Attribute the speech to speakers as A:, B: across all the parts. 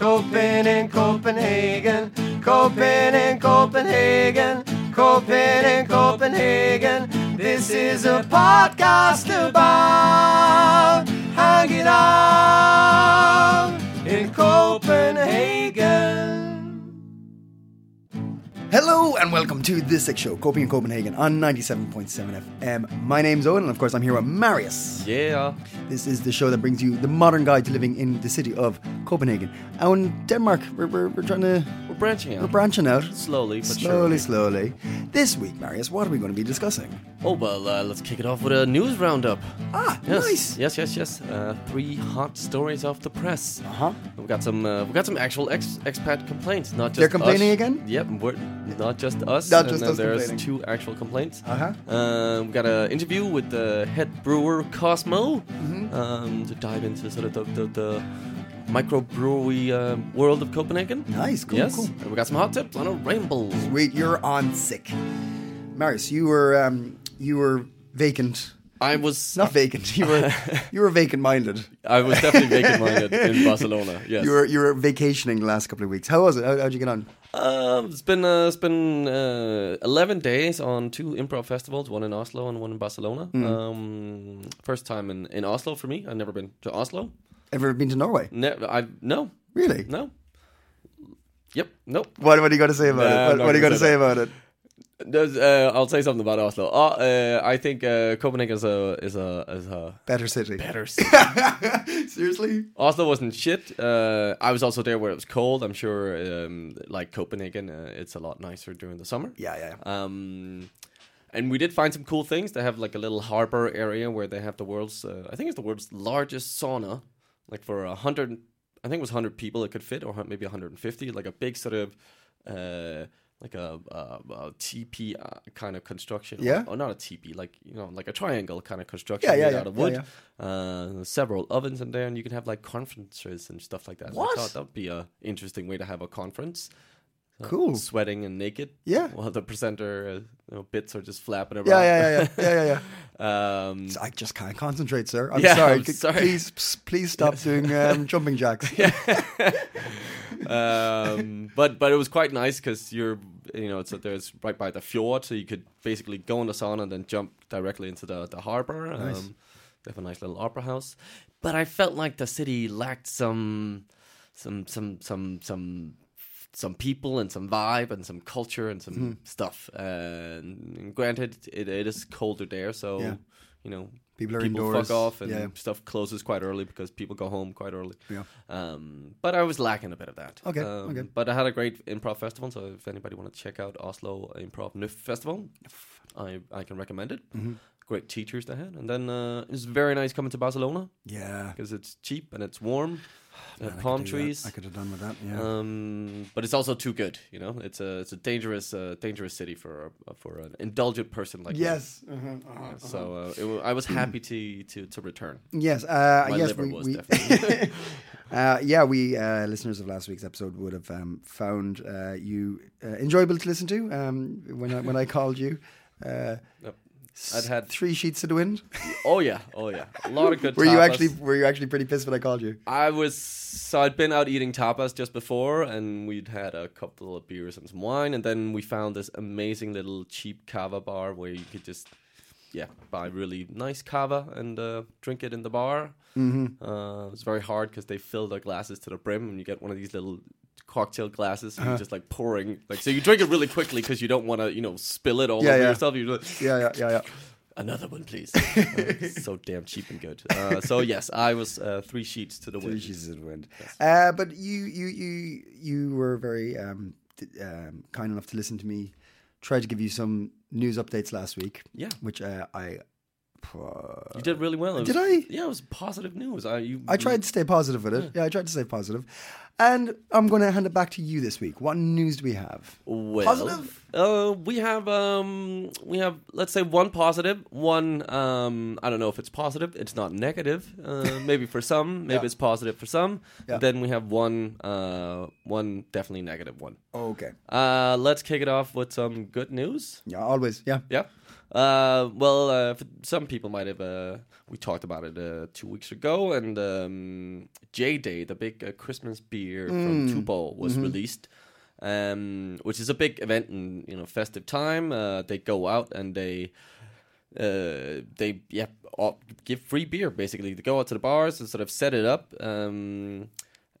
A: Copen in Copenhagen, Copen in Copenhagen, Copen in Copenhagen. This is a podcast about hanging out in Copenhagen.
B: Hello and welcome to this CiC Show, Coping in Copenhagen on 97.7 FM. My name's Owen, and of course, I'm here with Marius.
A: Yeah.
B: This is the show that brings you the modern guide to living in the city of Copenhagen. Out in Denmark, we're, we're, we're trying to.
A: We're branching out.
B: We're branching out.
A: Slowly, but
B: slowly,
A: surely.
B: slowly. This week, Marius, what are we going to be discussing?
A: Oh well, uh, let's kick it off with a news roundup.
B: Ah,
A: Yes,
B: nice.
A: yes, yes, yes. Uh, three hot stories off the press.
B: Uh huh.
A: We've got some. Uh, we've got some actual ex- expat complaints, not just
B: They're complaining
A: us.
B: again?
A: Yep, we're, not just us.
B: Not
A: and
B: just
A: then
B: us
A: There's two actual complaints.
B: Uh-huh.
A: Uh, we got an interview with the head brewer Cosmo
B: Mm-hmm.
A: um, to dive into sort of the, the, the microbrewery uh, world of Copenhagen.
B: Nice, cool,
A: yes.
B: cool.
A: And we got some hot tips on a rainbow.
B: Wait, you're on sick. Marius, you were um, you were vacant.
A: I was
B: Not vacant. You were you were vacant minded.
A: I was definitely vacant-minded in Barcelona. Yes.
B: You were you were vacationing the last couple of weeks. How was it? How, how'd you get on?
A: Um, it's been uh, it's been uh, eleven days on two improv festivals, one in Oslo and one in Barcelona.
B: Hmm.
A: Um, first time in, in Oslo for me. I've never been to Oslo.
B: Ever been to Norway?
A: Ne- I no
B: Really?
A: no. Yep. Nope.
B: What, what are you going to say about
A: Nah,
B: it? What, what are you
A: gonna say
B: say about it?
A: There's, uh, I'll say something about Oslo. Uh, uh, I think uh, Copenhagen is a is a is a
B: Better city.
A: better city.
B: Seriously?
A: Oslo wasn't shit. Uh, I was also there where it was cold. I'm sure, um, like Copenhagen, uh, it's a lot nicer during the summer.
B: Yeah, yeah.
A: Um, and we did find some cool things. They have like a little harbor area where they have the world's, uh, I think it's the world's largest sauna, like for a hundred, I think it was hundred people it could fit, or maybe 150, like a big sort of, uh, like a, a, a teepee uh, kind of construction.
B: Yeah?
A: Or, not a teepee, like you know, like a triangle kind of construction
B: Yeah, yeah,
A: made
B: yeah,
A: out of wood. Uh, several ovens in there, and you can have like conferences and stuff like that.
B: What?
A: I thought that would be a interesting way to have a conference
B: Cool.
A: sweating and naked.
B: Yeah.
A: While the presenter uh, you know, bits are just flapping around.
B: Yeah, yeah, yeah, yeah, yeah, yeah, yeah.
A: um,
B: I just can't concentrate, sir. I'm
A: Yeah,
B: sorry.
A: I'm sorry.
B: Please, please stop doing um, jumping jacks.
A: um, but but it was quite nice because you're you know it's there's right by the fjord, so you could basically go in the sauna and then jump directly into the the harbor.
B: Nice.
A: Um, they have a nice little opera house, but I felt like the city lacked some some some some some some people and some vibe and some culture and some
B: Mm-hmm.
A: stuff. And granted, it, it is colder there, so
B: Yeah.
A: you know
B: People are
A: people
B: indoors.
A: fuck off and
B: Yeah.
A: stuff closes quite early because people go home quite early.
B: Yeah.
A: Um, but I was lacking a bit of that.
B: Okay,
A: Um,
B: okay.
A: But I had a great improv festival, so if anybody want to check out Oslo Improv Nuff Festival, I I can recommend it.
B: Mm-hmm.
A: Great teachers they had, and then uh, it's very nice coming to Barcelona
B: Yeah.
A: because it's cheap and it's warm.
B: Man,
A: palm
B: could do that.
A: trees.
B: I could have done with that. Yeah.
A: Um, but it's also too good, you know. It's a it's a dangerous uh, dangerous city for a, for an indulgent person like me.
B: yes. Uh-huh, uh-huh.
A: So uh, it wa- I was happy to to to return.
B: Yes. Uh,
A: My
B: yes.
A: liver
B: We,
A: was
B: we
A: definitely.
B: uh, yeah, we uh, listeners of last week's episode would have um, found uh, you uh, enjoyable to listen to um, when I, when I called you. Uh,
A: Yep. I'd had
B: three sheets to the wind.
A: Oh yeah, oh yeah, a lot of good.
B: were you actually were you actually pretty pissed when I called you?
A: I was so I'd been out eating tapas just before, and we'd had a couple of beers and some wine, and then we found this amazing little cheap cava bar where you could just yeah buy really nice cava and uh, drink it in the bar. Mm-hmm. Uh, it was very hard because they fill their glasses to the brim, and you get one of these little cocktail glasses,
B: Uh-huh.
A: just like pouring like so you drink it really quickly because you don't want to you know spill it all
B: Yeah,
A: over
B: yeah.
A: yourself. You just
B: Yeah, yeah, yeah, yeah.
A: Another one, please. Uh, so damn cheap and good. Uh, so yes, I was uh, three sheets to the
B: Three
A: wind.
B: sheets to the wind. Uh, but you, you, you, you were very um, um, kind enough to listen to me. Try to give you some news updates last week.
A: Yeah.
B: which uh, I
A: You did really well. It
B: Did I?
A: Yeah, it was positive news. I you.
B: I tried to stay positive with it. Yeah, I tried to stay positive. And I'm going to hand it back to you this week. What news do we have?
A: Well,
B: Positive?
A: Uh, we have um, we have let's say one positive, one um, I don't know if it's positive. It's not negative. Uh, maybe for some, maybe
B: Yeah.
A: it's positive for some.
B: Yeah.
A: Then we have one, uh, one definitely negative one.
B: Okay.
A: Uh, let's kick it off with some good news.
B: Yeah, always. Yeah.
A: Yeah. Uh, well, uh, for some people might have. Uh, we talked about it uh, two weeks ago, and um, J Day, the big uh, Christmas beer from Tuborg, was released, um, which is a big event in you know festive time. Uh, they go out and they. Uh, they yeah all, give free beer basically. They go out to the bars and sort of set it up. Um,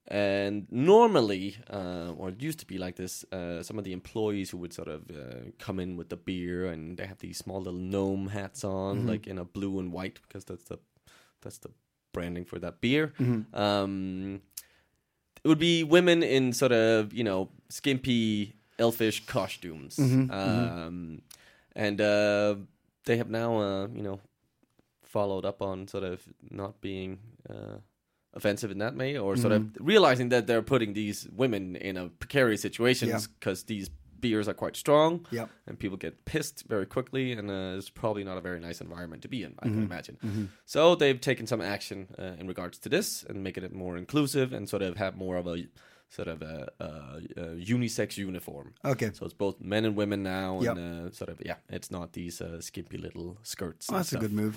A: and normally, uh, or it used to be like this, uh, some of the employees who would sort of uh, come in with the beer, and they have these small little gnome hats on, like in a blue and white, because that's the that's the branding for that beer. Um, it would be women in sort of you know skimpy elfish costumes, um, and uh, they have now uh, you know followed up on sort of not being uh, offensive in that way, or sort of realizing that they're putting these women in a precarious situations
B: Yeah.
A: because these beers are quite strong,
B: Yep.
A: and people get pissed very quickly, and uh, it's probably not a very nice environment to be in. I can imagine. So they've taken some action uh, in regards to this and making it more inclusive and sort of have more of a sort of a, a, a unisex uniform.
B: Okay.
A: So it's both men and women now,
B: Yep.
A: and uh, sort of yeah, it's not these uh, skimpy little skirts.
B: Oh, that's a good move.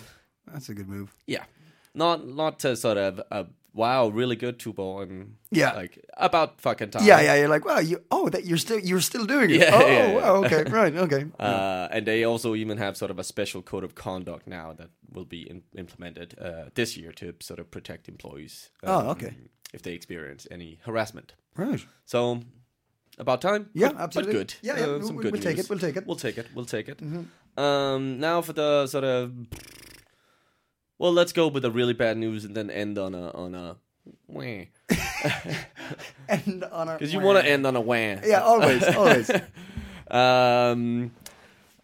B: That's a good move.
A: Yeah, not not to sort of uh, wow, really good Tuborg and
B: Yeah.
A: like about fucking time.
B: Yeah, yeah. You're like, wow, you. Oh, that you're still you're still doing it.
A: Yeah,
B: oh,
A: yeah, yeah.
B: wow, okay, right, okay.
A: Uh, and they also even have sort of a special code of conduct now that will be in, implemented uh, this year to sort of protect employees. um,
B: Oh, okay.
A: If they experience any harassment.
B: right.
A: So, about time.
B: Yeah,
A: but,
B: absolutely.
A: But good.
B: Yeah, yeah,
A: Uh,
B: we'll-
A: some
B: we'll
A: good
B: take it, we'll take it. Mm-hmm.
A: We'll take it. We'll take it. Um, now for the sort of. Well, let's go with the really bad news and then end on a on a.
B: And on a
A: Because you want to end on a wah.
B: Yeah, always, always.
A: Um,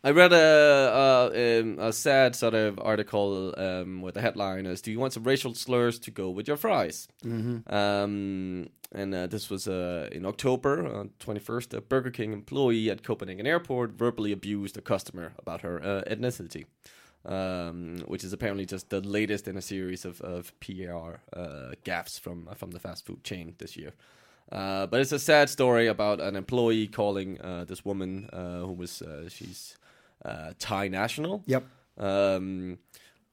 A: I read a, a um, a sad sort of article um, with the headline is "Do you want some racial slurs to go with your fries?" Mm-hmm. Um, and uh, this was uh, in October on twenty first. A Burger King employee at Copenhagen Airport verbally abused a customer about her uh, ethnicity. Um, which is apparently just the latest in a series of, of PR uh, gaffes from from the fast food chain this year. Uh, but it's a sad story about an employee calling uh, this woman uh, who was uh, she's uh, Thai national.
B: Yep.
A: Um,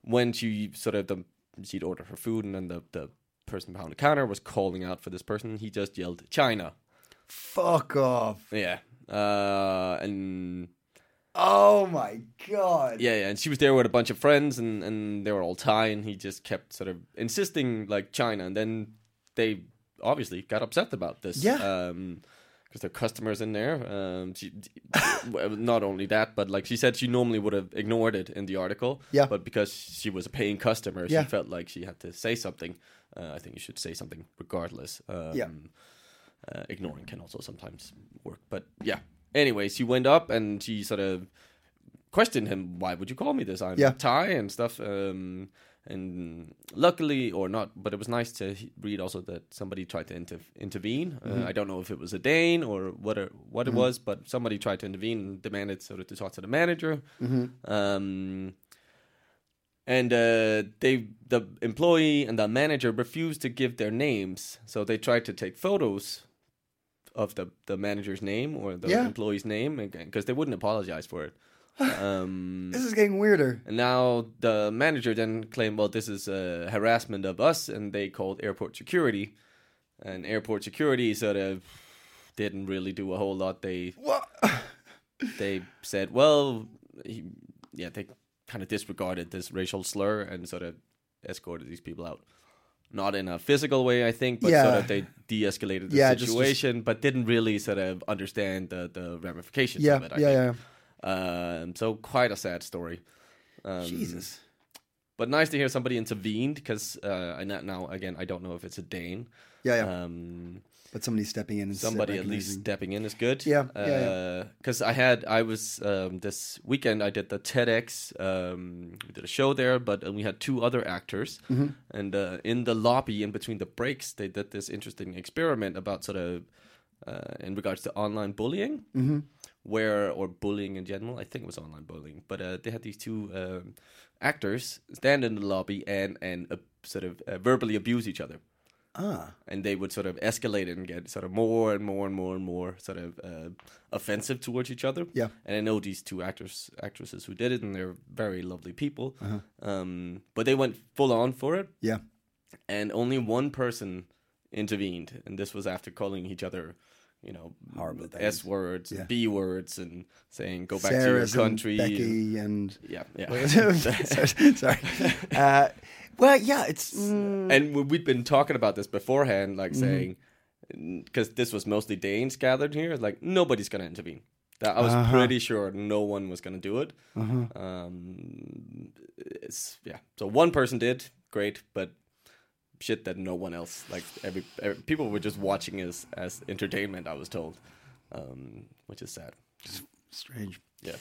A: when she sort of the she'd order her food and then the the person behind the counter was calling out for this person. He just yelled China.
B: Fuck off.
A: Yeah. Uh, and
B: Oh my god.
A: yeah, yeah, and she was there with a bunch of friends, and, and they were all Thai, and he just kept sort of insisting like China, and then they obviously got upset about this.
B: Yeah.
A: Um, because their customers in there. Um, she, not only that, but like she said, she normally would have ignored it in the article.
B: Yeah.
A: But because she was a paying customer,
B: Yeah.
A: she felt like she had to say something. Uh, I think you should say something regardless. Um,
B: Yeah.
A: uh, ignoring can also sometimes work. But yeah. Anyway, she went up and she sort of questioned him, "Why would you call me this? I'm
B: Yeah.
A: Thai and stuff." Um, and luckily, or not, but it was nice to read also that somebody tried to inter- intervene. Uh, I don't know if it was a Dane or what it, what it was, but somebody tried to intervene and demanded sort of to talk to the manager. Um, and uh, they the employee and the manager refused to give their names so they tried to take photos of the the manager's name or the
B: Yeah.
A: employee's name because they wouldn't apologize for it um,
B: This is getting weirder.
A: and now the manager then claimed well this is uh, harassment of us and they called airport security and airport security sort of didn't really do a whole lot they
B: What?
A: they said, well, he, yeah, they kind of disregarded this racial slur and sort of escorted these people out. Not in a physical way, I think, but sort
B: Yeah.
A: of they de-escalated the
B: Yeah, just- just-
A: situation, but didn't really sort of understand the, the ramifications
B: Yeah,
A: of it. I
B: yeah,
A: think.
B: yeah.
A: Um, so quite a sad story. Um,
B: Jesus.
A: but nice to hear somebody intervened because uh, I now again I don't know if it's a Dane.
B: Yeah, yeah.
A: Um,
B: but somebody stepping in and
A: somebody at least stepping in is good.
B: Yeah, yeah, yeah.
A: Because I had, I was um, this weekend. I did the TEDx. Um, we did a show there, but uh, we had two other actors,
B: Mm-hmm.
A: and uh, in the lobby in between the breaks, they did this interesting experiment about sort of uh, in regards to online bullying,
B: Mm-hmm.
A: where or bullying in general. I think it was online bullying, but uh, they had these two um, actors stand in the lobby and and uh, sort of uh, verbally abuse each other
B: Ah,
A: and they would sort of escalate it and get sort of more and more and more and more sort of uh, offensive towards each other.
B: Yeah.
A: And I know these two actors actresses who did it, and they're very lovely people.
B: Uh-huh.
A: Um, but they went full on for it,
B: yeah.
A: and only one person intervened, and this was after calling each other. You know,
B: Horrible things.
A: S words,
B: Yeah.
A: and B words, and saying "go back
B: Sarah's
A: to your
B: and
A: country."
B: Becky and
A: yeah, yeah.
B: sorry. sorry. Uh, well, yeah, it's mm,
A: and we- we'd been talking about this beforehand, like
B: Mm-hmm.
A: saying, because this was mostly Danes gathered here, like nobody's gonna intervene. That I was
B: Uh-huh.
A: pretty sure no one was gonna do it. Um, it's yeah. So one person did, great, but shit that no one else, like every, every people were just watching as as entertainment. I was told, um, which is sad.
B: strange.
A: Yeah.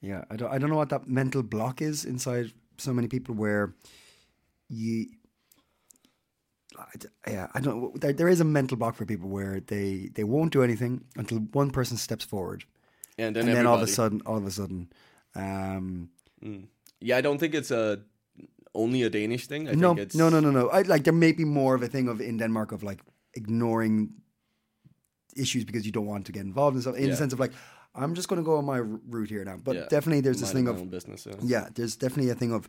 B: Yeah, I don't, I don't know what that mental block is inside so many people where you. I yeah, I don't. There, there is a mental block for people where they they won't do anything until one person steps forward,
A: And then
B: and then all of a sudden, all of a sudden, um,
A: yeah, I don't think it's a only a Danish thing. I
B: no,
A: think it's
B: no, no, no, no. I like there may be more of a thing of in Denmark of like ignoring issues because you don't want to get involved in stuff. In the sense of like, I'm just going to go on my route here now. But
A: Yeah.
B: definitely, there's this thing of
A: business. Yeah.
B: yeah, there's definitely a thing of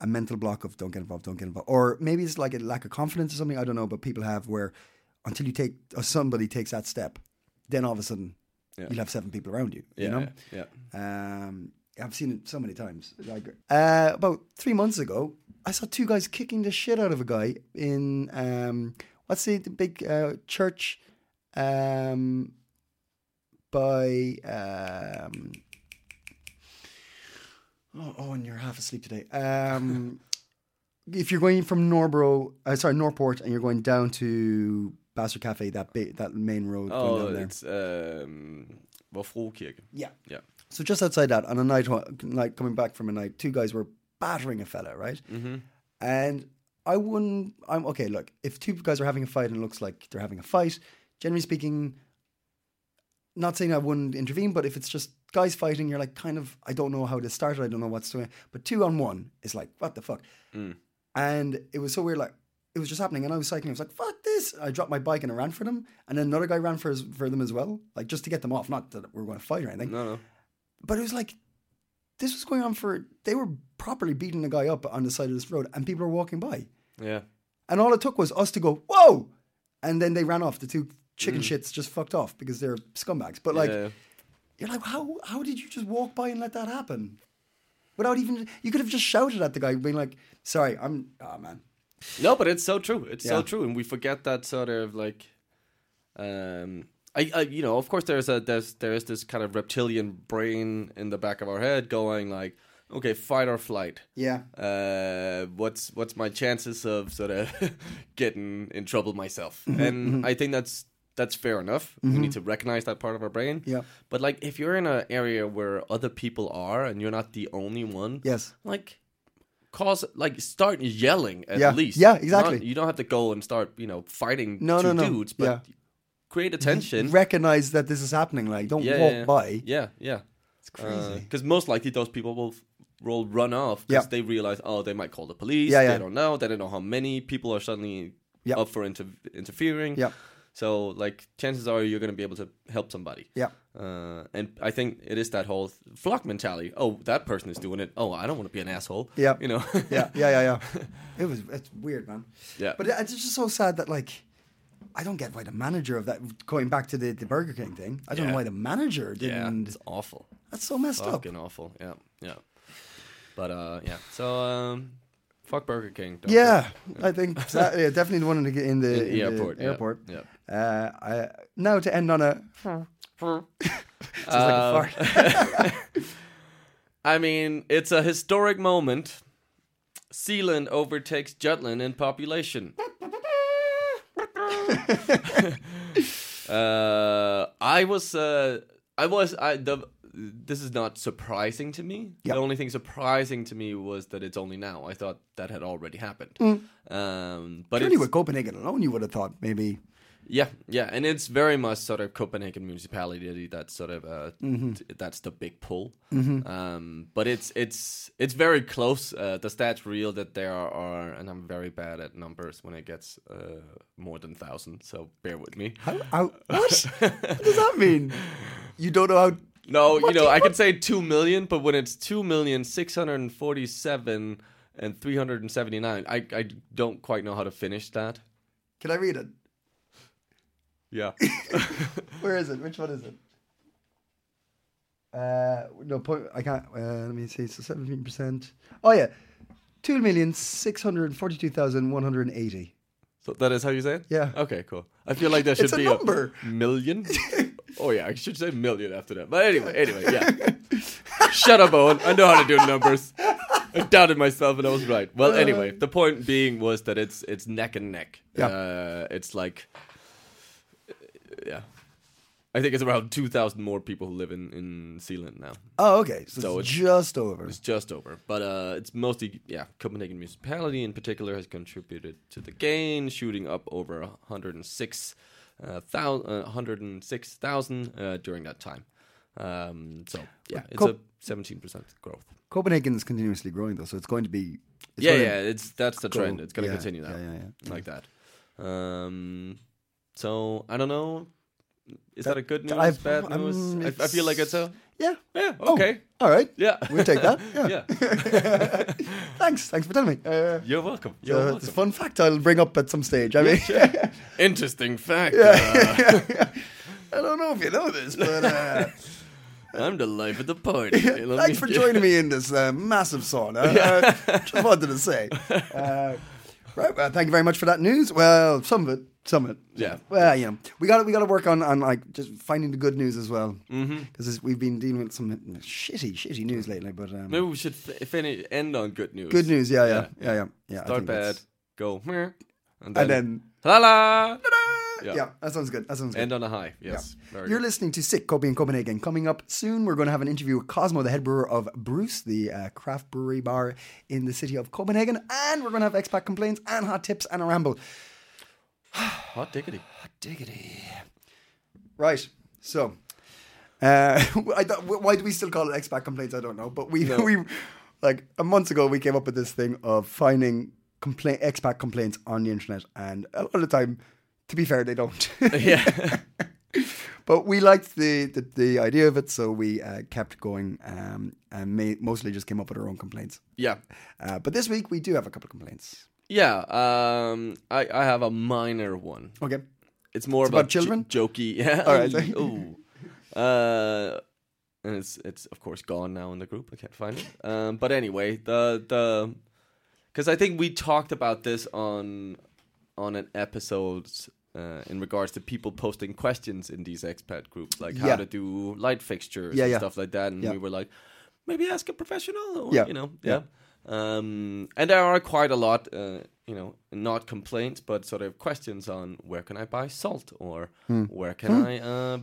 B: a mental block of don't get involved, don't get involved, or maybe it's like a lack of confidence or something. I don't know, but people have where until you take or somebody takes that step, then all of a sudden
A: Yeah.
B: you'll have seven people around you.
A: Yeah,
B: you know,
A: yeah, yeah.
B: um, I've seen it so many times. Like uh, about three months ago, I saw two guys kicking the shit out of a guy in um, what's the, the big uh, church um, by um, oh, oh, and you're half asleep today. Um, if you're going from Nørrebro, uh, sorry, Nørreport, and you're going down to Bastard Cafe, that big, that main road going
A: Oh,
B: down there.
A: it's um, Vor Kirke.
B: Yeah.
A: Yeah.
B: So just outside that, on a night, like coming back from a night, two guys were battering a fella, right? Mm-hmm. And I wouldn't. I'm okay. Look, if two guys are having a fight and it looks like they're having a fight, generally speaking, not saying I wouldn't intervene, but if it's just guys fighting, you're like, kind of, I don't know how this started. I don't know what's doing. But two on one is like, what the fuck? And it was so weird. Like it was just happening, and I was cycling. I was like, fuck this. I dropped my bike and I ran for them, and then another guy ran for his, for them as well, like just to get them off. Not that we were going to fight or anything
A: No, no.
B: But it was like this was going on for they were properly beating the guy up on the side of this road and people were walking by.
A: Yeah.
B: and all it took was us to go whoa! And then they ran off. The two chicken shits just fucked off because they're scumbags. But like
A: yeah.
B: you're like how how did you just walk by and let that happen? Without even you could have just shouted at the guy being like sorry i'm oh man.
A: No, but it's so true. It's so true, and we forget that sort of like, um, I, I, you know, of course, there's a there's there is this kind of reptilian brain in the back of our head going like, okay, fight or flight.
B: yeah
A: Uh, what's what's my chances of sort of getting in trouble myself?
B: Mm-hmm,
A: and I think that's that's fair enough. We need to recognize that part of our brain.
B: Yeah.
A: But like, if you're in an area where other people are and you're not the only one,
B: yes
A: like cause like start yelling at
B: Yeah.
A: least
B: Yeah, exactly.
A: Not- you don't have to go and start you know fighting
B: No,
A: two
B: no, no.
A: dudes but
B: Yeah.
A: Create attention
B: recognize that this is happening like don't
A: yeah,
B: walk
A: yeah,
B: by
A: yeah yeah
B: it's crazy
A: because most likely those people will will run off because
B: Yeah.
A: they realize oh they might call the police
B: Yeah,
A: they don't know they don't know how many people are suddenly
B: Yeah.
A: up for inter- interfering
B: Yeah.
A: so like chances are you're going to be able to help somebody
B: yeah
A: uh, and I think it is that whole flock mentality. Oh, that person is doing it. Oh, I don't want to be an asshole.
B: Yeah.
A: you know.
B: yeah, yeah, yeah, yeah. It was it's weird, man.
A: Yeah.
B: but it's just so sad that like I don't get why the manager of that going back to the, the Burger King thing. I don't know why the manager didn't.
A: Yeah, it's awful.
B: That's so messed up.
A: Fucking awful. Yeah, yeah. But uh, yeah. So um, fuck Burger King. don't
B: Yeah, I think that, yeah, definitely the one in the in the,
A: In the
B: in the
A: airport, yeah,
B: airport.
A: yeah.
B: Uh, I, now to end on a sounds like
A: Uh,
B: a fart.
A: I mean, it's a historic moment Zealand overtakes Jutland in population. Uh, I was, uh, I was, I the. This is not surprising to me.
B: Yeah.
A: The only thing surprising to me was that it's only now. I thought that had already happened. Um, but
B: Surely with Copenhagen alone, you would have thought maybe.
A: Yeah, yeah, and it's very much sort of Copenhagen municipality that's sort of uh, t- that's the big pull. Um, but it's it's it's very close. Uh, the stats reveal that there are, and I'm very bad at numbers when it gets uh, more than thousand. So bear with me.
B: How, how, what? what does that mean? You don't know how.
A: No, you know I can say two million, but when it's two million six hundred and forty-seven and three hundred and seventy-nine, I I don't quite know how to finish that.
B: Can I read it?
A: Yeah.
B: Where is it? Which one is it? Uh, no point. I can't. Uh, let me see. So seventeen percent. Oh yeah, two million six hundred forty-two thousand one hundred eighty.
A: So that is how you say it?
B: Yeah.
A: Okay, cool. I feel like there should
B: It's a
A: be
B: number.
A: a million. oh yeah, I should say million after that. But anyway, anyway, yeah. Shut up, Owen. I know how to do numbers. I doubted myself and I was right. Well, anyway, the point being was that it's it's neck and neck.
B: Yeah.
A: Uh, it's like, yeah. I think it's around two thousand more people who live in in Zealand now.
B: Oh, okay. So,
A: So
B: it's,
A: it's-
B: just over.
A: It's just over, but uh, it's mostly yeah. Copenhagen municipality in particular has contributed to the gain, shooting up over 106 uh, thou- uh, 106,000 uh, during that time. Um, so yeah, it's
B: Cop-
A: a 17 percent growth.
B: Copenhagen is continuously growing though, so it's going to be. It's
A: Yeah, yeah, it's that's the
B: go-
A: trend. It's going to
B: yeah,
A: continue
B: yeah, yeah, yeah.
A: like that. Um, so I don't know. Is that,
B: That-
A: a good news?
B: I've-
A: bad
B: um,
A: news? I, I feel like it's a
B: Yeah.
A: yeah.
B: Oh,
A: Okay.
B: all right.
A: Yeah.
B: We'll take that. Yeah.
A: yeah.
B: Thanks. Thanks for telling me. Uh,
A: You're welcome. You're
B: it's a fun fact I'll bring up at some stage. I mean,
A: Interesting fact. uh,
B: I don't know if you know this, but uh,
A: I'm the life of the party.
B: Thanks for joining me in this uh, massive sauna. Uh, just wanted to say. Uh, right. Well, thank you very much for that news. Well, some of it. Some of it.
A: Yeah.
B: Well, you know, we got we got to work on on like just finding the good news as well. Because we've been dealing with some shitty, shitty news lately. But um,
A: Maybe we should f- finish end on good news.
B: good news. Yeah, yeah, yeah, yeah. yeah I
A: Start bad,
B: that's-
A: go and then,
B: and then
A: la la.
B: yeah.
A: Yeah.
B: that sounds good. That sounds good.
A: End on a high. Yes. Very
B: You're
A: good.
B: listening to CiC Coping in Copenhagen. Coming up soon, we're going to have an interview with Cosmo, the head brewer of BRUS, the uh, craft brewery bar in the city of Copenhagen. And we're going to have expat complaints and hot tips and a ramble.
A: Hot diggity.
B: Hot diggity. Right. So, uh, I thought, why do we still call it expat complaints? I don't know. But we, we, like, a month ago, we came up with this thing of finding complaint, expat complaints on the internet. And a lot of the time, to be fair, they don't.
A: yeah.
B: But we liked the, the, the idea of it, so we uh, kept going um, and ma- mostly just came up with our own complaints.
A: yeah.
B: Uh, but this week we do have a couple of complaints.
A: Yeah. Um. I I have a minor one.
B: Okay.
A: It's more
B: It's about children?
A: j- jokey. Yeah.
B: All right.
A: Ooh. Uh. And it's it's of course gone now in the group. I can't find it. Um. But anyway, the the because I think we talked about this on on an episode uh, in regards to people posting questions in these expat groups, like how
B: Yeah.
A: to do light fixtures
B: Yeah,
A: and
B: yeah.
A: stuff like that. And we were like, maybe ask a professional, or,
B: Yeah.
A: you know,
B: Yeah.
A: Um, and there are quite a lot, uh, you know, not complaints, but sort of questions on where can I buy salt, or
B: Hmm.
A: where can I uh,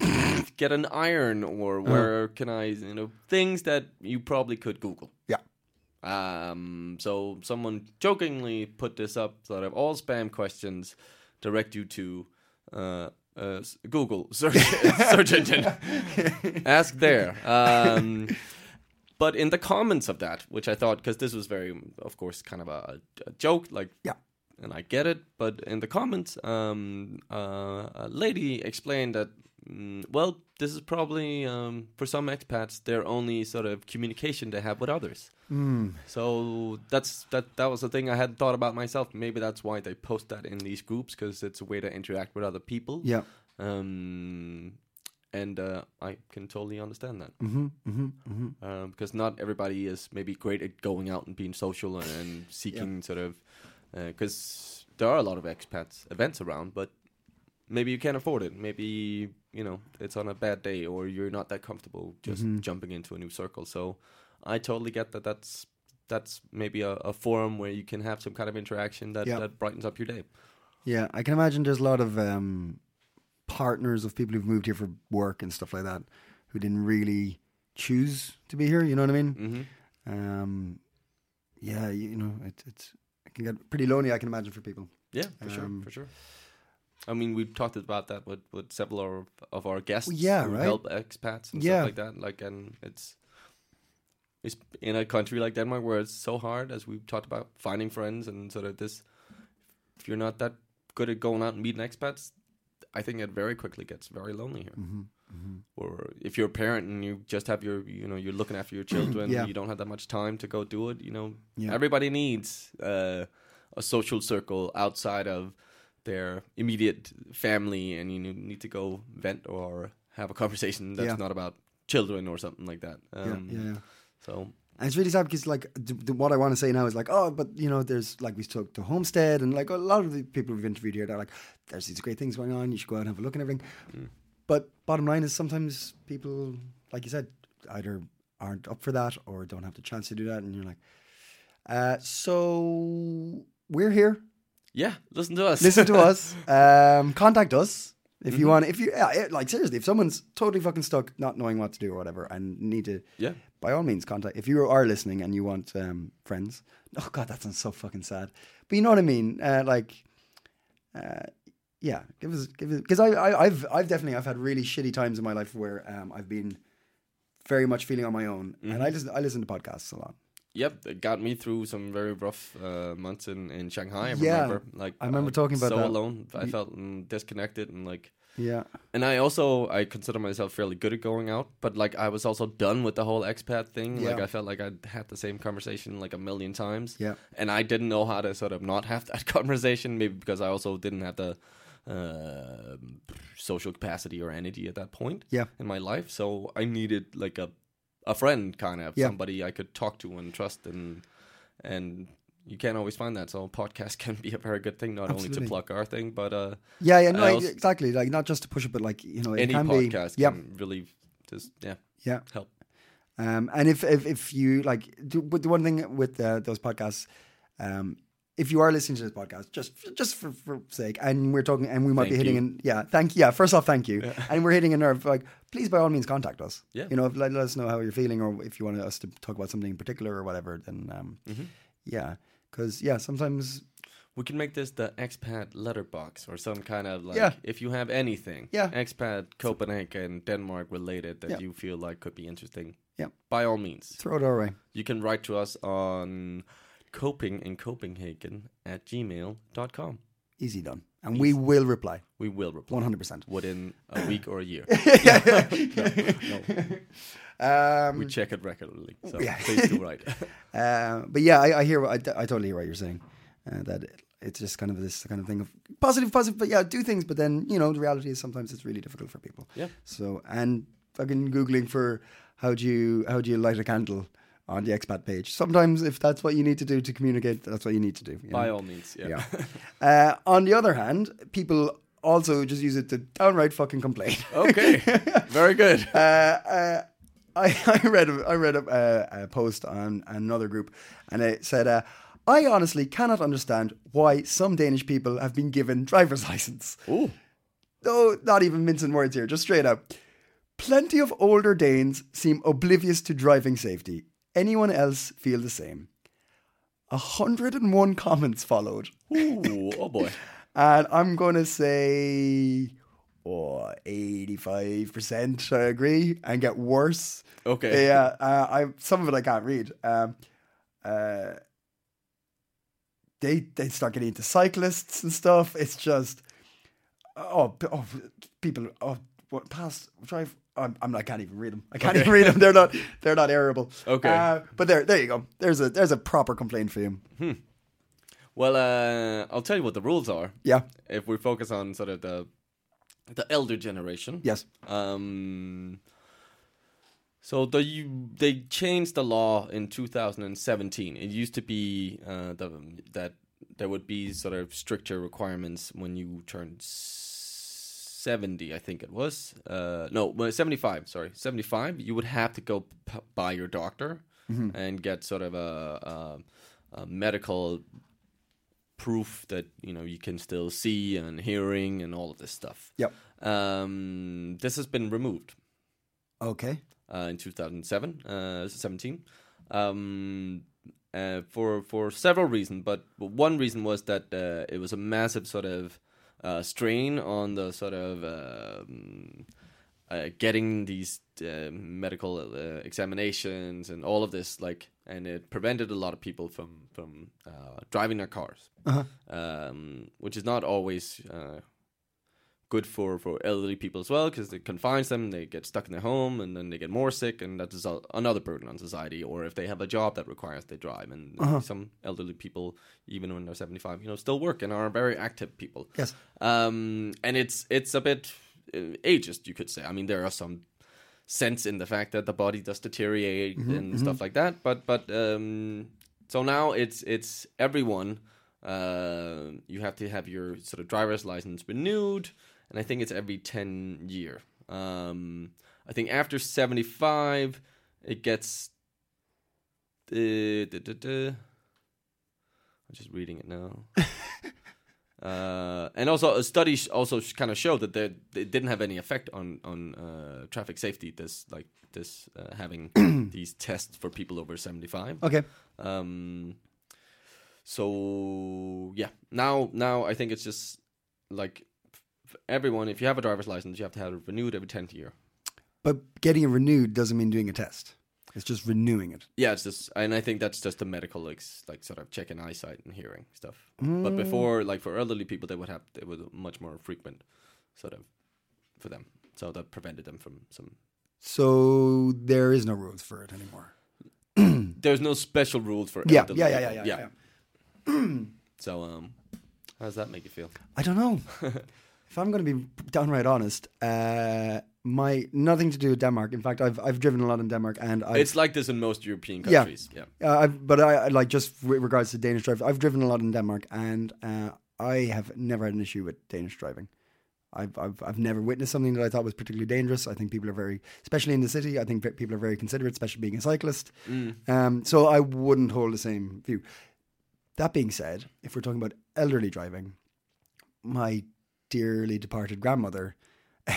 A: get an iron, or
B: Uh-huh.
A: where can I, you know, things that you probably could Google.
B: Yeah.
A: Um, so someone jokingly put this up sort of all spam questions direct you to uh, uh, Google search search engine. Ask there. Um, but in the comments of that, which I thought, because this was very, of course, kind of a, a joke, like,
B: Yeah.
A: and I get it. But in the comments, um, uh, a lady explained that, mm, well, this is probably um, for some expats their only sort of communication they have with others. So that's that. That was the thing I hadn't thought about myself. Maybe that's why they post that in these groups because it's a way to interact with other people.
B: Yeah.
A: Um, and uh, I can totally understand that.
B: Mm-hmm, mm-hmm, mm-hmm.
A: Um, because not everybody is maybe great at going out and being social and, and seeking sort of because there are a lot of expats events around, but maybe you can't afford it. Maybe you know it's on a bad day or you're not that comfortable just jumping into a new circle. So I totally get that. That's that's maybe a, a forum where you can have some kind of interaction that,
B: Yeah.
A: that brightens up your day.
B: Yeah, I can imagine there's a lot of um, partners of people who've moved here for work and stuff like that who didn't really choose to be here. You know what I mean?
A: hmm
B: Um, yeah, you, you know, it, it's it can get pretty lonely. I can imagine for people.
A: Yeah, for sure,
B: Um,
A: for sure. I mean, we've talked about that with, with several of, of our guests.
B: Well, yeah,
A: who
B: right.
A: Help expats and
B: Yeah.
A: stuff like that. Like, and it's it's in a country like Denmark where it's so hard, as we've talked about, finding friends and sort of this. If you're not that good at going out and meeting expats, I think it very quickly gets very lonely here.
B: Mm-hmm.
A: Or if you're a parent and you just have your, you know, you're looking after your children,
B: Yeah.
A: you don't have that much time to go do it. You know,
B: Yeah.
A: everybody needs uh, a social circle outside of their immediate family, and you need to go vent or have a conversation that's
B: Yeah.
A: not about children or something like that.
B: Yeah,
A: Um,
B: yeah, yeah.
A: So
B: And it's really sad because, like, the, the, what I want to say now is like, oh, but you know, there's like we talked to Homestead and like a lot of the people we've interviewed here. They're like, there's these great things going on. You should go out and have a look and everything. But bottom line is sometimes people, like you said, either aren't up for that or don't have the chance to do that, and you're like, uh, so we're here.
A: yeah, listen to us.
B: Listen to us. Um, contact us if you want. If you yeah, it- like seriously, if someone's totally fucking stuck, not knowing what to do or whatever, and need to
A: Yeah.
B: by all means contact if you are listening and you want um, friends oh god that sounds so fucking sad. But you know what i mean? Uh, like uh, yeah give us give us because I, I i've i've definitely i've had really shitty times in my life where um, i've been very much feeling on my own. And i listen i listen to podcasts a lot
A: Yep, it got me through some very rough uh, months in, in Shanghai. I
B: Yeah,
A: remember, like
B: I remember
A: uh,
B: talking about
A: so
B: that.
A: alone. I felt mm, disconnected and like
B: yeah
A: And I also I consider myself fairly good at going out, but like I was also done with the whole expat thing. Like I felt like I'd had the same conversation like a million times.
B: Yeah.
A: And I didn't know how to sort of not have that conversation, maybe because I also didn't have the uh, social capacity or energy at that point
B: Yeah.
A: in my life. So I needed like a a friend kind of
B: Yeah.
A: somebody I could talk to and trust and and you can't always find that. So podcast can be a very good thing, not only to plug our thing, but uh
B: yeah yeah no exactly like not just to push it but like you know it
A: any
B: can
A: podcast
B: be yeah
A: can really just yeah
B: yeah
A: help.
B: Um, and if, if if you like, do, but the one thing with uh, those podcasts, um, if you are listening to this podcast, just just for, for sake, and we're talking, and we might be hitting,
A: you.
B: an yeah, thank yeah. First off, thank you, and we're hitting a nerve. Like, please by all means contact us.
A: Yeah.
B: you know, let, let us know how you're feeling, or if you want us to talk about something in particular or whatever. Then, um,
A: Mm-hmm.
B: yeah, because yeah, sometimes
A: We can make this the expat letterbox or some kind of like
B: Yeah.
A: if you have anything
B: Yeah.
A: expat Copenhagen Denmark related that
B: Yeah.
A: you feel like could be interesting.
B: Yeah.
A: By all means.
B: throw it our way.
A: You can write to us on coping in Copenhagen at gmail.com.
B: Easy done, and we will reply
A: We will reply
B: one hundred percent.
A: within a week or a year.
B: Um,
A: we check it regularly. So
B: Yeah.
A: please do write.
B: Uh, but yeah, I, I hear, what- I, I totally hear what you're saying. Uh, that it, it's just kind of this kind of thing of positive, positive, but yeah, do things. But then you know, the reality is sometimes it's really difficult for people.
A: Yeah.
B: So and fucking googling for how do you how do you light a candle on the expat page. Sometimes if that's what you need to do to communicate, that's what you need to do. you
A: By
B: know?
A: all means. Yeah.
B: Yeah. uh, on the other hand, people also just use it to downright fucking complain.
A: okay. Very good.
B: uh, uh, I, I read a, I read a, a post on another group, and it said, uh, "I honestly cannot understand why some Danish people have been given driver's license.
A: Oh,
B: No, not even mincing words here, just straight up. Plenty of older Danes seem oblivious to driving safety. Anyone else feel the same? 101 comments followed,
A: Ooh. Oh boy.
B: and I'm going to say." Oh, 85% I agree and get worse.
A: Okay.
B: Yeah, uh, I some of it I can't read. Um, uh, they they start getting into cyclists and stuff. It's just oh, oh people oh what pass drive. I'm, I'm I can't even read them. I can't even read them. They're not they're not airable.
A: Okay.
B: uh, but there there you go. There's a there's a proper complaint for you.
A: Well, uh, I'll tell you what the rules are.
B: Yeah.
A: If we focus on sort of the the elder generation.
B: Yes.
A: Um. So the you, they changed the law in 2017. It used to be uh, the, that there would be sort of stricter requirements when you turned 70, I think it was. Uh, no, 75. Sorry, 75. You would have to go p- by your doctor and get sort of a, a, a medical proof that you know you can still see and hearing and all of this stuff.
B: Yep.
A: Um, this has been removed
B: Okay.
A: uh, in 2007, uh, 17, um, uh, for for several reasons. But, but one reason was that uh, it was a massive sort of uh, strain on the sort of um, uh, getting these uh, medical uh, examinations and all of this, like, and it prevented a lot of people from from uh, driving their cars, um, which is not always. Good for for elderly people as well because it confines them they get stuck in their home and then they get more sick and that is a, another burden on society. Or if they have a job that requires they drive and some elderly people even when they're 75 you know still work and are very active people.
B: Yes.
A: um and it's it's a bit uh, ageist you could say. I mean there are some sense in the fact that the body does deteriorate and stuff like that but but um so now it's it's everyone uh, you have to have your sort of driver's license renewed, and I think it's every ten year. Um, I think after seventy five, it gets. Uh, duh, duh, duh. I'm just reading it now. Uh, and also, a study also kind of showed that they it didn't have any effect on on uh, traffic safety. This like this uh, having these tests for people over seventy five.
B: Okay.
A: Um, so yeah, now now I think it's just like everyone. If you have a driver's license, you have to have it renewed every tenth year.
B: But getting it renewed doesn't mean doing a test. It's just renewing it.
A: Yeah, it's just, and I think that's just a medical like like sort of checking eyesight and hearing stuff. But before, like for elderly people, they would have it was much more frequent, sort of, for them. So that prevented them from some.
B: So there is no rules for it anymore.
A: There's no special rules for
B: Yeah,
A: elderly
B: yeah, yeah,
A: people.
B: yeah, yeah, yeah.
A: So um, how does that make you feel?
B: I don't know. if I'm going to be downright honest, uh, my nothing to do with Denmark. In fact, I've I've driven a lot in Denmark, and I've,
A: It's like this in most European countries. Yeah.
B: Uh, I've, but I I like just with regards to Danish drivers. I've driven a lot in Denmark, and uh, I have never had an issue with Danish driving. I've, I've I've never witnessed something that I thought was particularly dangerous. I think people are very, especially in the city. I think people are very considerate, especially being a cyclist. Um, so I wouldn't hold the same view. That being said, if we're talking about elderly driving, my dearly departed grandmother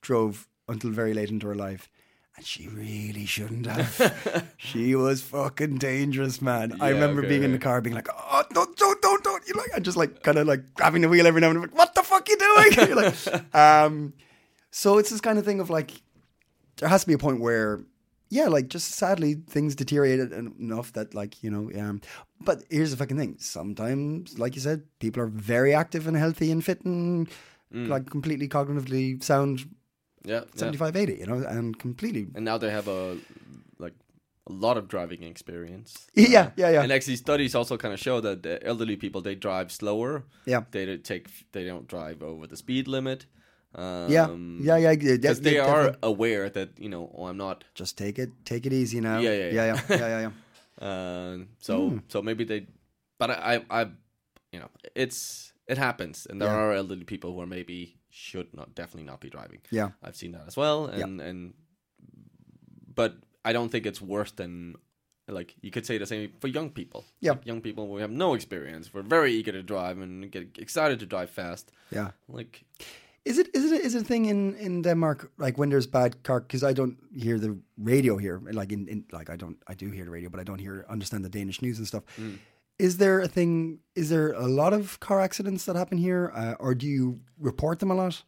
B: drove until very late into her life. And she really shouldn't have. she was fucking dangerous, man. I remember
A: okay,
B: being in the car, being like, "Oh, don't, don't, don't, don't!" You like, and just like kind of like grabbing the wheel every now and then. Like, what the fuck are you doing? Like, um, so it's this kind of thing of like, there has to be a point where, yeah, like just sadly things deteriorated enough that like you know, um, but here's the fucking thing. Sometimes, like you said, people are very active and healthy and fit and like completely cognitively sound
A: Yeah. yeah.
B: 75, 80, you know, and completely.
A: and now they have a like a lot of driving experience.
B: Yeah, yeah, yeah.
A: And actually, studies also kind of show that the elderly people they drive slower.
B: Yeah.
A: They don't take they don't drive over the speed limit. Um,
B: Yeah, yeah, yeah,
A: Because they
B: yeah,
A: are aware that you know, oh, I'm not.
B: Just take it, take it easy now.
A: Yeah, yeah,
B: yeah,
A: yeah.
B: yeah, yeah, yeah. yeah.
A: Uh, so
B: Hmm.
A: so maybe they, but I, I I you know it's it happens, and there
B: Yeah.
A: are elderly people who are maybe should not definitely not be driving.
B: Yeah.
A: I've seen that as well, and and but I don't think it's worse than like you could say the same for young people.
B: Yeah.
A: Like, young people we have no experience. We're very eager to drive and get excited to drive fast.
B: yeah.
A: Like
B: Is it is it is it a thing in in Denmark like when there's bad car? Because I don't hear the radio here. Like in, in like I don't I do hear the radio, but I don't hear understand the Danish news and stuff.
A: Mm.
B: Is there a thing? Is there a lot of car accidents that happen here, uh, or do you report them a lot?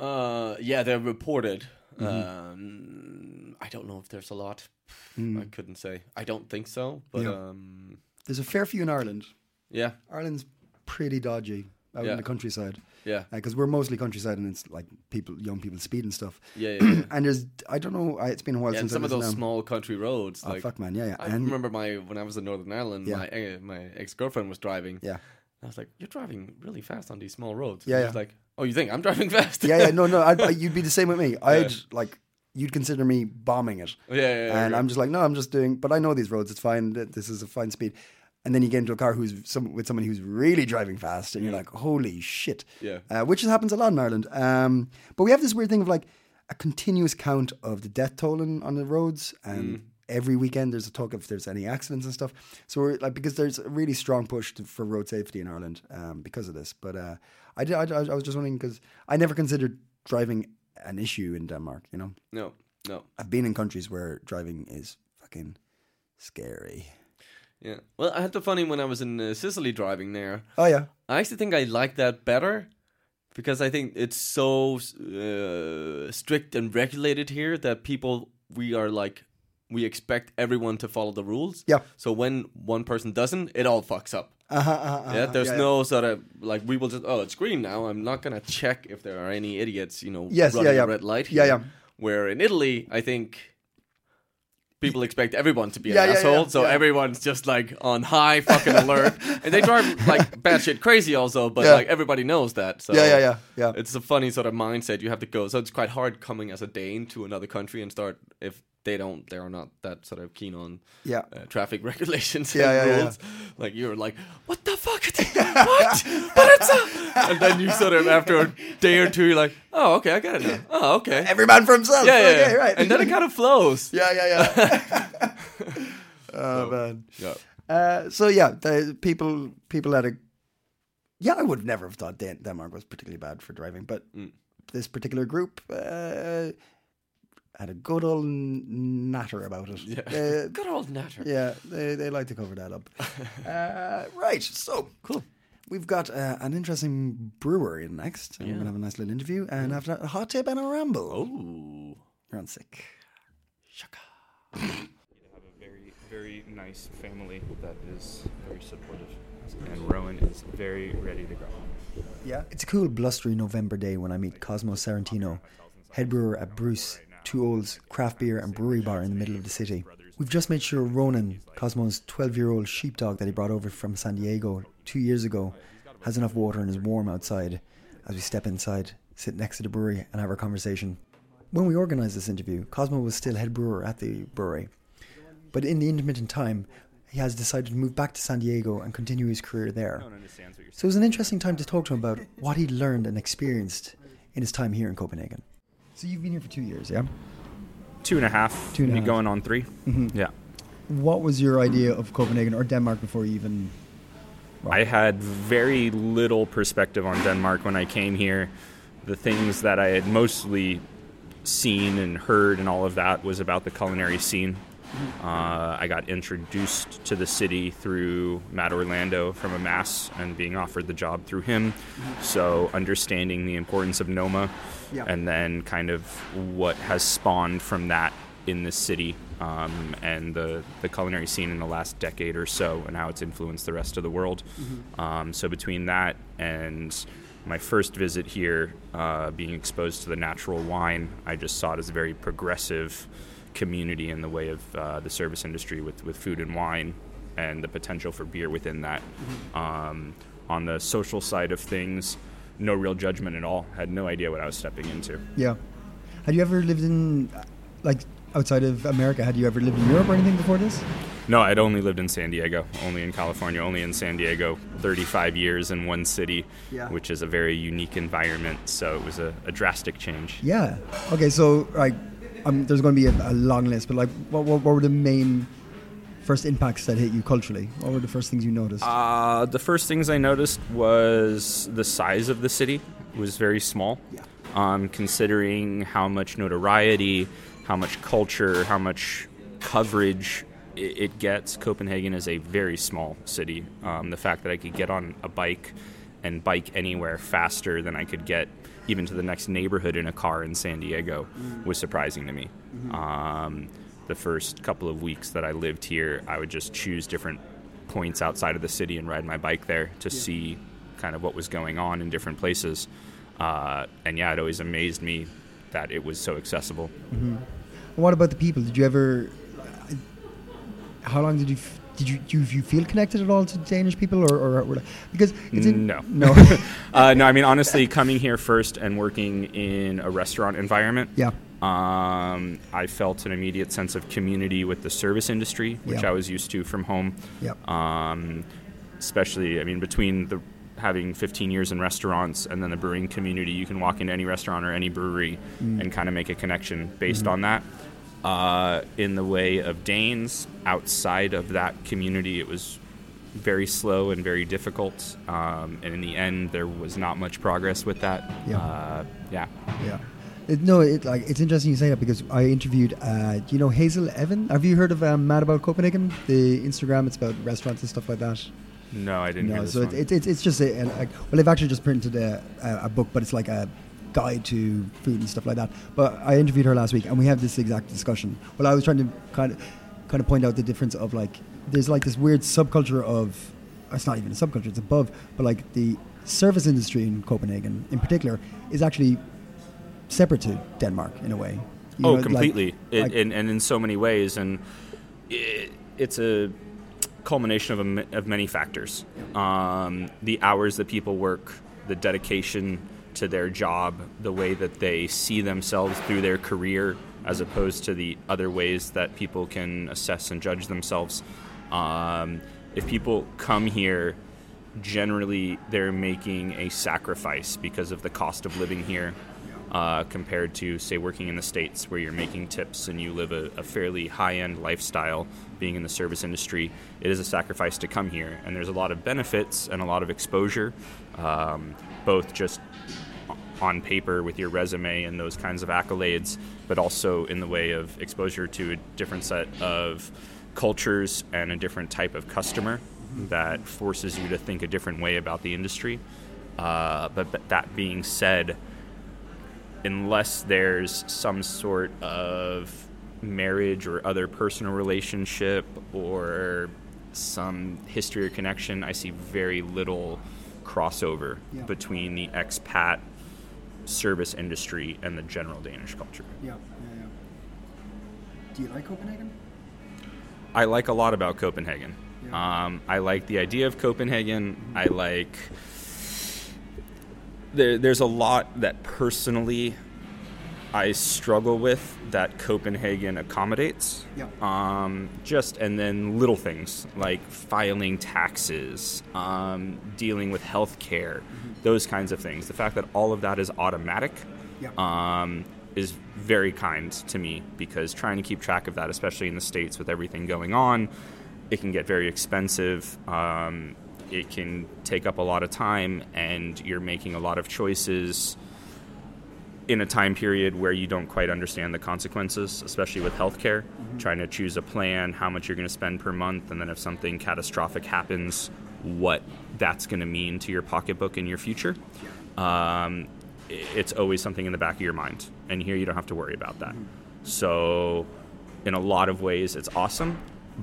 A: uh yeah, they're reported.
B: Mm-hmm.
A: Um, I don't know if there's a lot. I couldn't say. I don't think so. But
B: Mm. Yeah.
A: um,
B: There's a fair few in Ireland.
A: yeah,
B: Ireland's pretty dodgy out
A: Yeah.
B: in the countryside.
A: Yeah,
B: because we're mostly countryside and it's like people, young people speed and stuff.
A: yeah, yeah. yeah.
B: and there's, I don't know, I, it's been a while
A: Yeah,
B: since
A: some of those
B: now.
A: small country roads,
B: Oh
A: like
B: fuck, man, yeah, yeah.
A: I
B: and
A: remember my when I was in Northern Ireland,
B: Yeah.
A: my uh, my ex girlfriend was driving.
B: yeah,
A: I was like, "You're driving really fast on these small roads."
B: Yeah,
A: And
B: yeah.
A: like, "Oh, you think I'm driving fast?"
B: yeah, yeah. No, no, I'd, I, you'd be the same with me. I'd like, you'd consider me bombing it,
A: yeah, yeah, yeah,
B: and
A: okay.
B: I'm just like, no, I'm just doing. But I know these roads. It's fine. This is a fine speed. And then you get into a car who's some with someone who's really driving fast, and you're like, holy shit.
A: Yeah.
B: Uh, which happens a lot in Ireland. Um, but we have this weird thing of like a continuous count of the death toll in, on the roads, and every weekend there's a talk if there's any accidents and stuff. So we're like because there's a really strong push to, for road safety in Ireland um, because of this. But uh, I, did, I I was just wondering because I never considered driving an issue in Denmark. You know,
A: No, no.
B: I've been in countries where driving is fucking scary.
A: Yeah. Well, I had the funny when I was in uh, Sicily driving there.
B: Oh yeah,
A: I actually think I like that better because I think it's so uh, strict and regulated here that people we are like we expect everyone to follow the rules.
B: Yeah.
A: So when one person doesn't, it all fucks up.
B: uh-huh, uh-huh,
A: Yeah. There's
B: yeah,
A: no sort of like we will just oh it's green now. I'm not gonna check if there are any idiots you know
B: Yes,
A: running
B: yeah,
A: a
B: yeah.
A: red light.
B: Yeah, yeah.
A: Where in Italy, I think. People expect everyone to be an
B: Yeah, yeah,
A: asshole,
B: yeah,
A: so
B: yeah.
A: everyone's just like on high fucking alert, and they drive like batshit crazy also. But
B: Yeah.
A: like everybody knows that, so
B: Yeah, yeah, yeah, yeah.
A: It's a funny sort of mindset you have to go. So it's quite hard coming as a Dane to another country and start if they don't, they're not that sort of keen on
B: Yeah.
A: uh, traffic regulations
B: Yeah,
A: and
B: yeah, yeah,
A: rules. Like you're like, what the fuck? What? But it's a... and then you sort of after a day or two, you're like, oh, okay, I get it now. Oh, okay.
B: Every man for himself.
A: yeah, yeah,
B: okay,
A: yeah.
B: right.
A: And then it kind of flows.
B: yeah, yeah, yeah. oh man.
A: Yeah.
B: Uh, so yeah, the people people had a yeah. I would never have thought Dan- Denmark was particularly bad for driving, but
A: Mm.
B: this particular group uh, had a good old natter about it.
A: Yeah.
B: Uh,
A: Good old natter.
B: yeah, they they like to cover that up. uh, right, so cool. We've got uh, an interesting brewer in next. and We're gonna have a nice little interview, and after that, a hot tip and a ramble.
A: Oh.
B: You're on sick. Shaka.
C: have a very, very nice family that is very supportive. And Rowan is very ready to go.
B: Yeah. It's a cool, blustery November day when I meet Cosmo Sorrentino, head brewer at BRUS, To Øl's Craft Beer and Brewery Bar in the middle of the city. We've just made sure Ronan, Cosmo's 12 year old sheepdog that he brought over from San Diego two years ago, has enough water and is warm outside as we step inside, sit next to the brewery, and have our conversation. When we organised this interview, Cosmo was still head brewer at the brewery. But in the intermittent time, he has decided to move back to San Diego and continue his career there. So it was an interesting time to talk to him about what he'd learned and experienced in his time here in Copenhagen. So you've been here for two years, yeah?
C: Two and a half.
B: Two and a half.
C: Going on 3 mm-hmm. Yeah.
B: What was your idea of Copenhagen or Denmark before you even?
C: I had very little perspective on Denmark when I came here. The things that I had mostly seen and heard and all of that was about the culinary scene. Uh, I got introduced to the city through Matt Orlando from Amass and being offered the job through him. So understanding the importance of Noma
B: Yeah.
C: and then kind of what has spawned from that in this city um, and the, the culinary scene in the last decade or so and how it's influenced the rest of the world. Um, so between that and my first visit here, uh, being exposed to the natural wine, I just saw it as a very progressive community in the way of uh, the service industry with, with food and wine and the potential for beer within that. Um, on the social side of things, no real judgment at all. Had no idea what I was stepping into.
B: Yeah. Had you ever lived in, like, outside of America? Had you ever lived in Europe or anything before this?
C: No, I'd only lived in San Diego, only in California, only in San Diego, 35 years in one city,
B: Yeah.
C: which is a very unique environment. So it was a, a drastic change.
B: Yeah. Okay, so like, um, there's going to be a, a long list, but like, what, what, what were the main first impacts that hit you culturally? What were the first things you noticed?
C: Uh, the first things I noticed was the size of the city was very small.
B: Yeah.
C: Um, considering how much notoriety, how much culture, how much coverage it, it gets, Copenhagen is a very small city. Um, the fact that I could get on a bike and bike anywhere faster than I could get even to the next neighborhood in a car in San Diego was surprising to me. Um, the first couple of weeks that I lived here, I would just choose different points outside of the city and ride my bike there to see kind of what was going on in different places. Uh, and yeah, it always amazed me that it was so accessible.
B: What about the people? Did you ever? How long did you f- did you do you feel connected at all to Danish people, or, or, or because it's in,
C: No.
B: no,
C: uh, no, I mean honestly, coming here first and working in a restaurant environment,
B: yeah,
C: um, I felt an immediate sense of community with the service industry, which. I was used to from home.
B: yeah,
C: um, especially I mean between the having 15 years in restaurants and then the brewing community you can walk into any restaurant or any brewery
B: Mm.
C: and kind of make a connection based
B: Mm-hmm.
C: on that Uh, in the way of Danes, outside of that community, it was very slow and very difficult. Um, and in the end, there was not much progress with that.
B: Yeah.
C: Uh, yeah.
B: Yeah. It, no, it, like it's interesting you say that because I interviewed, uh, you know Hazel Evan? Have you heard of um, Mad About Copenhagen? The Instagram, it's about restaurants and stuff like that.
C: No, I didn't hear
B: No,
C: this
B: so
C: one.
B: it, it, it's it's just a, a, like well, they've actually just printed a, a, a book, but it's like a guide to food and stuff like that. But I interviewed her last week, and we had this exact discussion. Well, I was trying to kind of kind of point out the difference of like there's like this weird subculture of it's not even a subculture; it's above, but like the service industry in Copenhagen, in particular, is actually separate to Denmark in a way. You
C: oh,
B: know, like-
C: completely. it,
B: like-
C: and, and in so many ways. And it, it's a culmination of, a of many factors. Um, the hours that people work, the dedication to their job, the way that they see themselves through their career, as opposed to the other ways that people can assess and judge themselves. Um, if people come here, generally they're making a sacrifice because of the cost of living here uh, compared to, say, working in the States where you're making tips and you live a, a fairly high end lifestyle being in the service industry. It is a sacrifice to come here, and there's a lot of benefits and a lot of exposure, um, both just on paper with your resume and those kinds of accolades, but also in the way of exposure to a different set of cultures and a different type of customer that forces you to think a different way about the industry. Uh, but, but that being said, unless there's some sort of marriage or other personal relationship or some history or connection, I see very little crossover
B: Yeah.
C: between the expat service industry and the general Danish culture.
B: Yeah, yeah, yeah. Do you like Copenhagen?
C: I like a lot about Copenhagen. Um, I like the idea of Copenhagen. I like. There, there's a lot that personally I struggle with that Copenhagen accommodates.
B: Yeah.
C: Um, just and then little things like filing taxes, um, dealing with healthcare, those kinds of things. The fact that all of that is automatic
B: Yeah.
C: um, is very kind to me because trying to keep track of that, especially in the states with everything going on, it can get very expensive. Um, it can take up a lot of time, and you're making a lot of choices in a time period where you don't quite understand the consequences, especially with healthcare. Trying to choose a plan, how much you're going to spend per month, and then if something catastrophic happens, what that's going to mean to your pocketbook in your future. Um, it's always something in the back of your mind, and here you don't have to worry about that. So, in a lot of ways, it's awesome,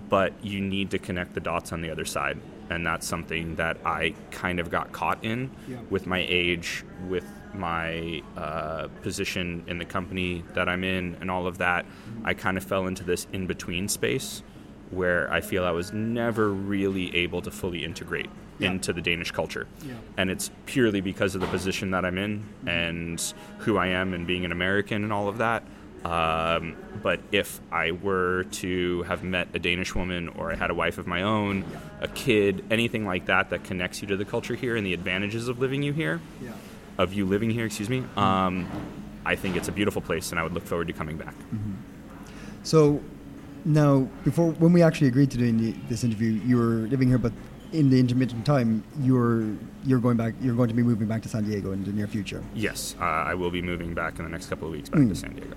C: but you need to connect the dots on the other side. And that's something that I kind of got caught in
B: Yeah.
C: with my age, with my uh, position in the company that I'm in, and all of that. I kind of fell into this in between space where I feel I was never really able to fully integrate into the Danish culture.
B: Yeah.
C: And it's purely because of the position that I'm in and who I am and being an American and all of that. Um, but if I were to have met a Danish woman or I had a wife of my own, a kid, anything like that that connects you to the culture here and the advantages of living you here,
B: Yeah.
C: of you living here, excuse me, um, I think it's a beautiful place and I would look forward to coming back.
B: So now, before when we actually agreed to doing the, this interview, you were living here, but in the intermittent time, you're you're going back. You're going to be moving back to San Diego in the near future.
C: Yes, uh, I will be moving back in the next couple of weeks back to San Diego.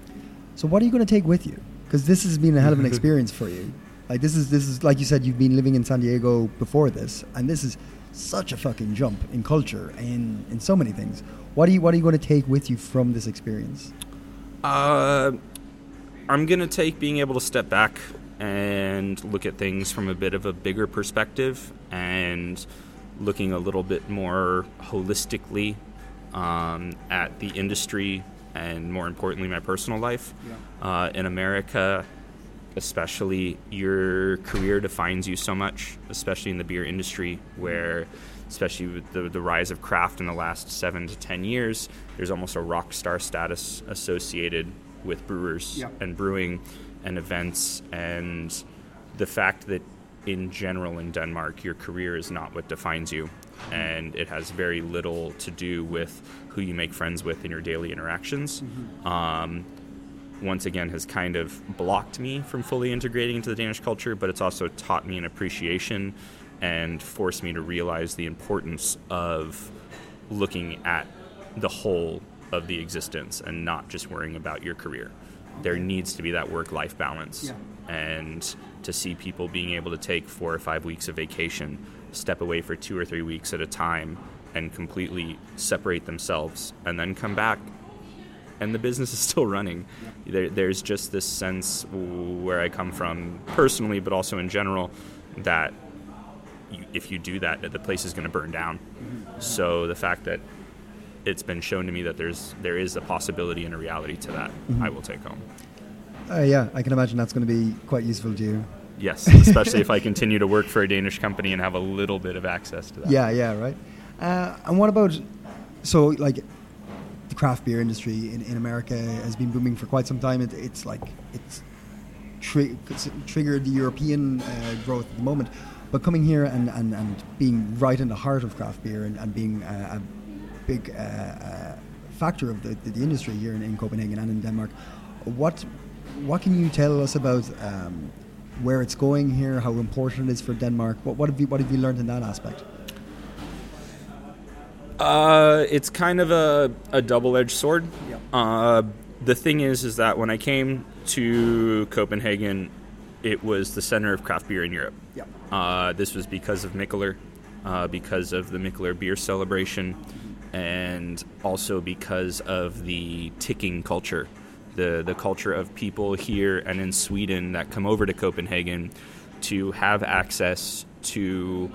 B: So what are you going to take with you? Because this has been a hell of an experience for you. Like this is this is like you said, you've been living in San Diego before this, and this is such a fucking jump in culture and in so many things. What are you What are you going to take with you from this experience?
C: Uh, I'm gonna take being able to step back and look at things from a bit of a bigger perspective and looking a little bit more holistically um, at the industry and more importantly my personal life uh, in America. Especially, your career defines you so much, especially in the beer industry, where, especially with the, the rise of craft in the last seven to ten years, there's almost a rock star status associated with brewers
B: Yeah.
C: and brewing and events and the fact that in general in Denmark your career is not what defines you. And it has very little to do with who you make friends with in your daily interactions. Um, once again has kind of blocked me from fully integrating into the Danish culture, but it's also taught me an appreciation and forced me to realize the importance of looking at the whole of the existence and not just worrying about your career. There needs to be that work life balance. And to see people being able to take four or five weeks of vacation, step away for two or three weeks at a time, and completely separate themselves, and then come back and the business is still running. There, there's just this sense where I come from personally, but also in general, that you, if you do that, the place is going to burn down. Mm-hmm. So the fact that it's been shown to me that there's there is a possibility and a reality to that, I will take home.
B: Uh, yeah, I can imagine that's going to be quite useful to you.
C: Yes, especially if I continue to work for a Danish company and have a little bit of access to that.
B: Yeah, yeah, right. Uh, and what about so like the craft beer industry in, in America has been booming for quite some time. It, it's like it's, tri- it's triggered the European uh, growth at the moment, but coming here and, and, and being right in the heart of craft beer and, and being uh, a big uh, uh, factor of the, the, industry here in, in, Copenhagen and in Denmark, what what can you tell us about um, where it's going here, how important it is for Denmark? What, what have you what have you learned in that aspect?
C: Uh, it's kind of a, a double edged sword. Yeah. Uh, the thing is, is that when I came to Copenhagen, it was the center of craft beer in Europe.
B: Yeah.
C: Uh, this was because of Mikkeller, uh, because of the Mikkeller beer celebration, and also because of the ticking culture, the the culture of people here and in Sweden that come over to Copenhagen to have access to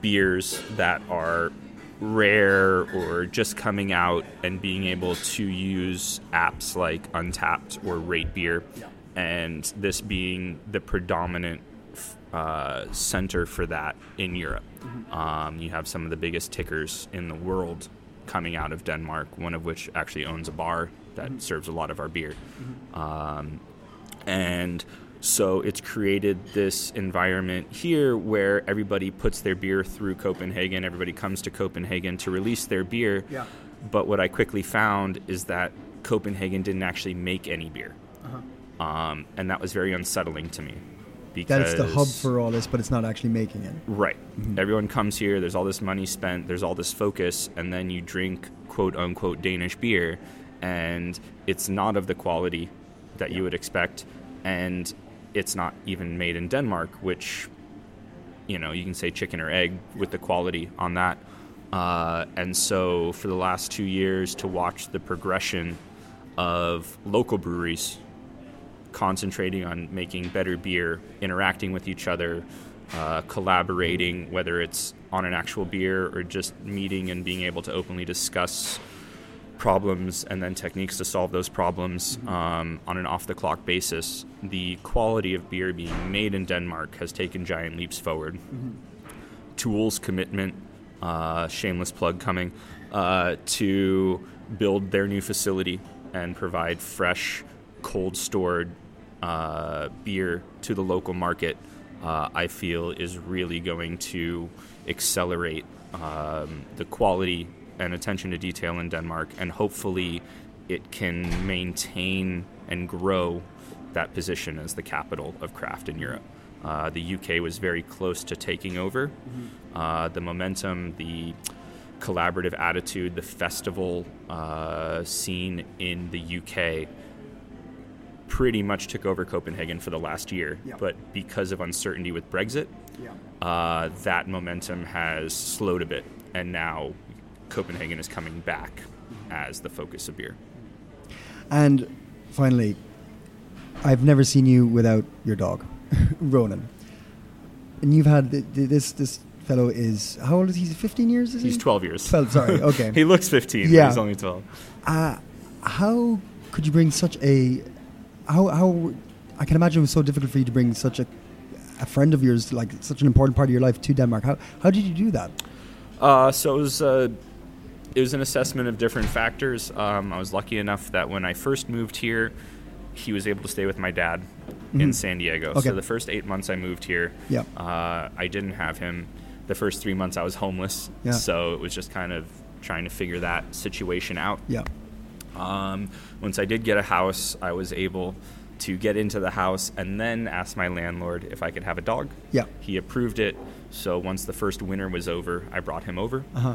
C: beers that are rare or just coming out and being able to use apps like Untappd or RateBeer, and this being the predominant uh, center for that in Europe. Mm-hmm. Um, you have some of the biggest tickers in the world coming out of Denmark, one of which actually owns a bar that mm-hmm. serves a lot of our beer. Mm-hmm. Um, and so it's created this environment here where everybody puts their beer through Copenhagen. Everybody comes to Copenhagen to release their beer.
B: Yeah.
C: But what I quickly found is that Copenhagen didn't actually make any beer. Uh-huh. Um, and that was very unsettling to me.
B: That it's the hub for all this, but it's not actually making it.
C: Right. Mm-hmm. Everyone comes here, there's all this money spent, there's all this focus, and then you drink quote unquote Danish beer, and it's not of the quality that yeah. you would expect. And it's not even made in Denmark, which you know you can say chicken or egg with the quality on that. Uh, and so for the last two years, to watch the progression of local breweries concentrating on making better beer, interacting with each other, uh, collaborating, whether it's on an actual beer or just meeting and being able to openly discuss problems and then techniques to solve those problems um, on an off the clock basis, the quality of beer being made in Denmark has taken giant leaps forward. Mm-hmm. To Øl's, commitment, uh, shameless plug coming, uh, to build their new facility and provide fresh, cold stored uh, beer to the local market, uh, I feel is really going to accelerate um, the quality and attention to detail in Denmark, and hopefully it can maintain and grow that position as the capital of craft in Europe. Uh, the UK was very close to taking over. Mm-hmm. Uh, the momentum, the collaborative attitude, the festival uh, scene in the UK pretty much took over Copenhagen for the last year.
B: Yeah.
C: But because of uncertainty with Brexit,
B: yeah.
C: Uh, that momentum has slowed a bit. And now Copenhagen is coming back as the focus of beer.
B: And finally, I've never seen you without your dog, Ronan. And you've had the, the, this this fellow is how old is he? Fifteen years? Is
C: he's
B: he?
C: twelve years.
B: Twelve. Sorry. Okay.
C: he looks fifteen. Yeah. he's only twelve.
B: Uh, how could you bring such a how how I can imagine it was so difficult for you to bring such a a friend of yours, like such an important part of your life, to Denmark. How how did you do that?
C: Uh, so it was. Uh, it was an assessment of different factors. Um, I was lucky enough that when I first moved here, he was able to stay with my dad mm-hmm. in San Diego.
B: Okay.
C: So the first eight months I moved here, uh, I didn't have him. The first three months I was homeless,
B: yeah.
C: so it was just kind of trying to figure that situation out.
B: Yeah.
C: Um, once I did get a house, I was able to get into the house and then ask my landlord if I could have a dog.
D: Yeah.
C: He approved it. So once the first winter was over, I brought him over.
D: Uh-huh.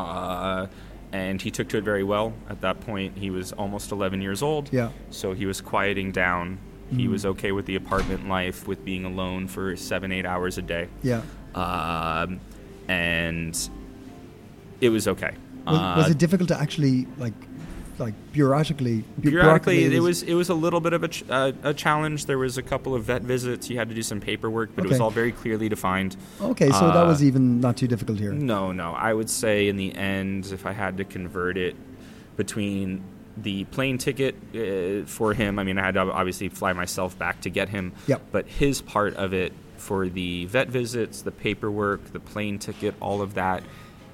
C: Uh, and he took to it very well. At that point, he was almost 11 years old.
D: Yeah.
C: So he was quieting down. He was okay with the apartment life, with being alone for seven, eight hours a day.
D: Yeah.
C: Um, and it was okay.
D: Was, was
C: Uh,
D: it difficult to actually like, like bureaucratically?
C: Bureaucratically, it was it was a little bit of a, ch- uh, a challenge. There was a couple of vet visits. You had to do some paperwork, but it was all very clearly defined.
D: Okay, so that
C: Uh,
D: was even not too difficult here.
C: No, no. I would say in the end, if I had to convert it between the plane ticket uh, for him, I mean, I had to obviously fly myself back to get him.
D: Yep.
C: But his part of it for the vet visits, the paperwork, the plane ticket, all of that,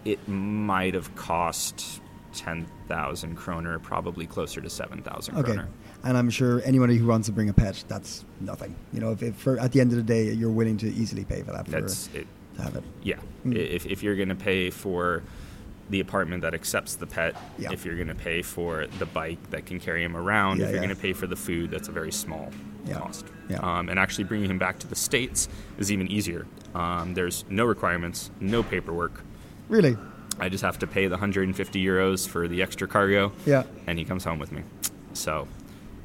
C: it might have cost 10,000 kroner, probably closer to 7,000
D: Okay.
C: kroner.
D: And I'm sure anybody who wants to bring a pet, that's nothing. You know, if, if for, at the end of the day, you're willing to easily pay for that for,
C: That's it.
D: to have it.
C: Yeah.
D: Mm.
C: If, if you're going to pay for the apartment that accepts the pet,
D: Yeah.
C: if you're going to pay for the bike that can carry him around,
D: Yeah,
C: if you're
D: yeah.
C: going to pay for the food, that's a very small cost.
D: Yeah.
C: Um, and actually bringing him back to the States is even easier. Um, there's no requirements, no paperwork.
D: Really?
C: I just have to pay the 150 euros for the extra cargo,
D: Yeah.
C: and he comes home with me. So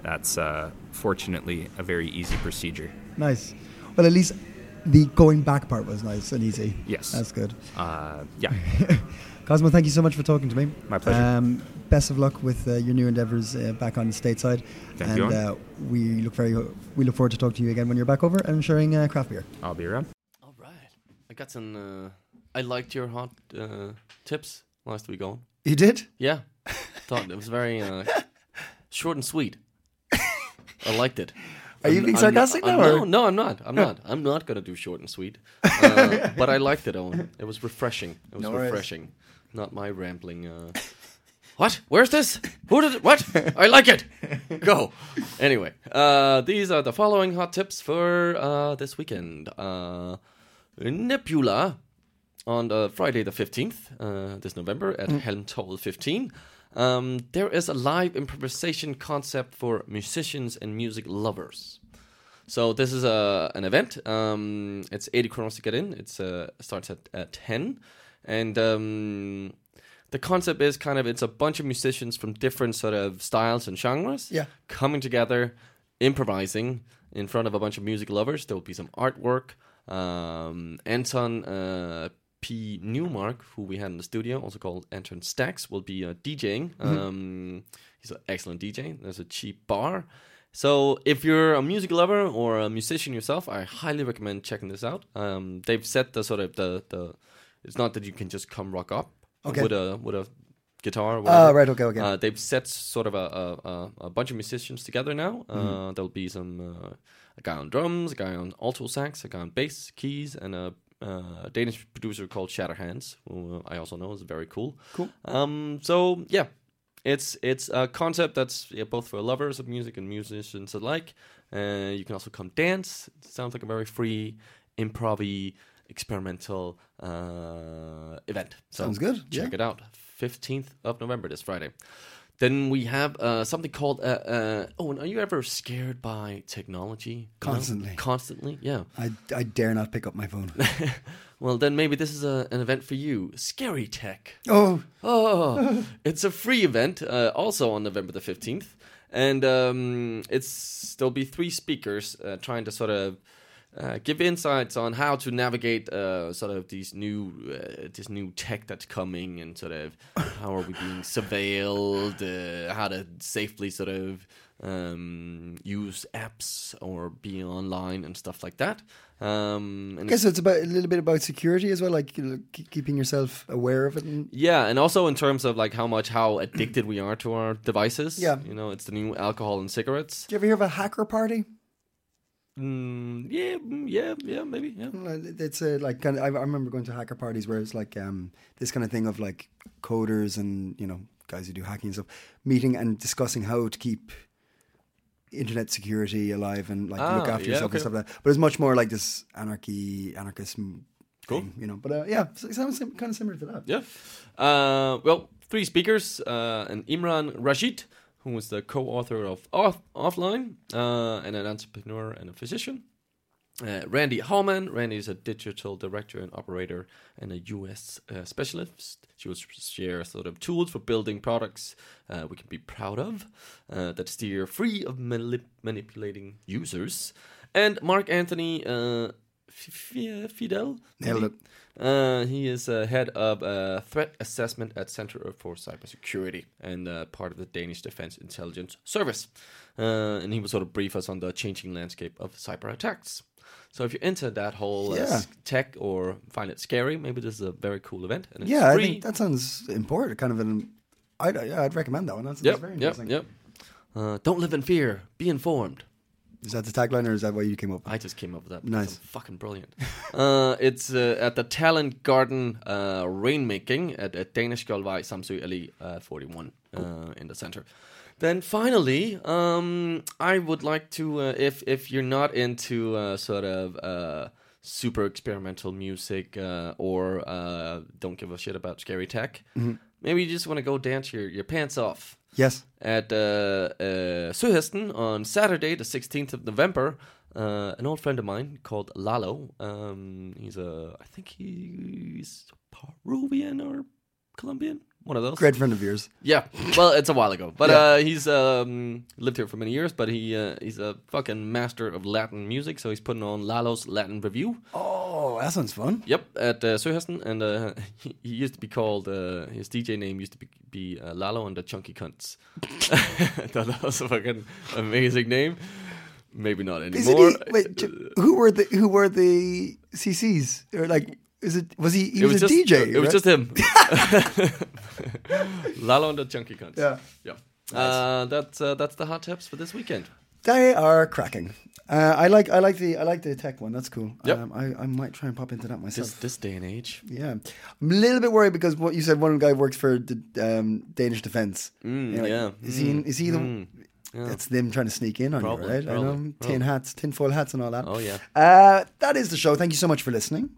C: that's uh, fortunately a very easy procedure.
D: Nice. Well, at least the going back part was nice and easy.
C: Yes.
D: That's good.
C: Uh, yeah.
D: Cosmo, thank you so much for talking to me.
C: My pleasure.
D: Um, best of luck with uh, your new endeavors uh, back on the stateside.
C: Thank
D: and
C: you,
D: uh, we look very we look forward to talking to you again when you're back over and sharing uh, craft beer.
C: I'll be around.
A: All right. I got some. I liked your hot uh, tips last week on.
B: You did?
A: Yeah, thought it was very uh, short and sweet. I liked it.
B: Are you
A: I'm-
B: being
A: I'm not-
B: sarcastic
A: I'm-
B: now,
A: No, no, I'm not. I'm not. I'm not gonna do short and sweet. Uh, but I liked it, Owen. It was refreshing. It was
B: No
A: refreshing. Not my rambling. Uh, what? Where's this? Who did it? What? I like it. Go. Anyway, uh, these are the following hot tips for uh, this weekend. Uh, Nebula on uh, Friday the 15th, uh, this November at Helmtoll 15. Um, there is a live improvisation concept for musicians and music lovers. So this is a an event. Um, it's 80 kronos to get in. It uh, starts at, at 10, and um, the concept is kind of it's a bunch of musicians from different sort of styles and genres
B: Yeah.
A: coming together, improvising in front of a bunch of music lovers. There will be some artwork. Um, Anton uh, P. Newmark, who we had in the studio, also called Anton Stacks, will be uh, DJing. Um, he's an excellent DJ. There's a cheap bar. So if you're a music lover or a musician yourself, I highly recommend checking this out. Um, they've set the sort of the the. It's not that you can just come rock up
B: Okay.
A: with a with a guitar.
B: Ah,
A: whatever.
B: right, okay, okay.
A: Uh, they've set sort of a, a, a, bunch of musicians together now. Uh, there'll be some uh, a guy on drums, a guy on alto sax, a guy on bass, keys, and a uh, Danish producer called Shatterhands, who uh, I also know is very cool.
B: Cool.
A: Um, so yeah, it's it's a concept that's yeah, both for lovers of music and musicians alike. Uh, you can also come dance. It sounds like a very free, improv experimental uh, event. So
B: Sounds good,
A: Check
B: yeah.
A: it out. 15th of November, this Friday. Then we have uh, something called. Uh, uh, oh, and are you ever scared by technology? You know?
B: Constantly.
A: Constantly, yeah.
B: I, I dare not pick up my phone.
A: Well, then maybe this is a, an event for you. Scary Tech.
B: oh,
A: Oh, it's a free event, uh, also on November the fifteenth, and um, it's there'll be three speakers uh, trying to sort of uh, give insights on how to navigate uh, sort of these new uh, this new tech that's coming, and sort of how are we being surveilled, uh, how to safely sort of um, use apps or be online and stuff like that. Um,
B: I
A: and
B: guess it's about a little bit about security as well, like you know, keep- keeping yourself aware of it. And,
A: Yeah, and also in terms of like how much how addicted we are to our devices.
B: Yeah.
A: you know, it's the new alcohol and cigarettes.
B: did you ever hear of a hacker party?
A: Mm, yeah, mm, yeah, yeah, maybe. Yeah.
B: It's a like kind of, I I remember going to hacker parties where it's like um, this kind of thing of like coders and you know guys who do hacking and stuff meeting and discussing how to keep internet security alive and like look
A: Ah,
B: after
A: yeah,
B: yourself
A: okay.
B: and stuff like that. But it's much more like this anarchy, anarchist,
A: Cool.
B: thing, you know. But uh, yeah, it sounds kind of similar to that.
A: Yeah. Uh, well, three speakers, uh, and Imran Rashid, who was the co-author of Off- Offline, uh, and an entrepreneur and a physician. Uh, Randy Hallman. Randy is a digital director and operator and a UX uh, specialist. She will share sort of tools for building products uh, we can be proud of uh, that steer free of manip- manipulating users. And Mark Anthony uh, Fidel.
B: Nailed
A: maybe? Uh, he is uh, head of uh, threat assessment at Center for Cybersecurity and uh, part of the Danish Defense Intelligence Service. Uh, and he will sort of brief us on the changing landscape of cyber attacks. So if you're into that whole uh,
B: Yeah.
A: tech or find it scary, maybe this is a very cool event. And it's
B: Yeah, I think that sounds important. Kind of an. I'd, yeah, I'd recommend that one. That's,
A: Yep,
B: that's very
A: yep,
B: interesting.
A: yep. Uh, don't live in fear. Be informed.
B: Is that the tagline, or is that what you came up? with?
A: I just came up with that.
B: Nice.
A: Fucking brilliant. uh, it's uh, at the Talent Garden uh, Rainmaking at, Danneskiold-Samsøes Allé uh, 41 uh, in the center. Then finally, um, I would like to, uh, if if you're not into uh, sort of uh, super experimental music uh, or uh, don't give a shit about scary tech, maybe you just want to go dance your, your pants off
B: Yes.
A: at uh, uh, Søhesten on Saturday, the 16th of November. Uh, an old friend of mine called Lalo. Um, he's a, I think he's Peruvian or Colombian, one of those.
B: Great friend of yours.
A: Yeah, well, it's a while ago, but
B: Yeah.
A: uh, he's um, lived here for many years. But he uh, he's a fucking master of Latin music, so he's putting on Lalo's Latin Review.
B: Oh, that sounds fun.
A: Yep, at uh, Søhesten, and uh, he, he used to be called uh, his DJ name used to be, be uh, Lalo and the Chunky Cunts. I thought that was a fucking amazing name. Maybe not
B: Is
A: anymore.
B: it he, wait, j- who were the who were the CCs or like? Is it was he? He was,
A: was,
B: a
A: just,
B: DJ.
A: It was
B: right?
A: just him. Lalo and the Chunky Cunts.
B: Yeah.
A: yeah. Uh, that's uh, that's the hot tips for this weekend.
B: They are cracking. Uh, I like I like the I like the tech one. That's cool.
A: Yep.
B: Um, I, I might try and pop into that myself.
A: This this day and age.
B: Yeah, I'm a little bit worried because what you said. One guy works for the um, Danish defense.
A: Mm,
B: You know,
A: yeah.
B: Is he? Is he the?
A: Mm, yeah.
B: It's them trying to sneak in on
A: Probably,
B: you, right? I
A: probably,
B: know, tin hats, tinfoil hats, and all that.
A: Oh, yeah.
B: Uh, that is the show. Thank you so much for listening,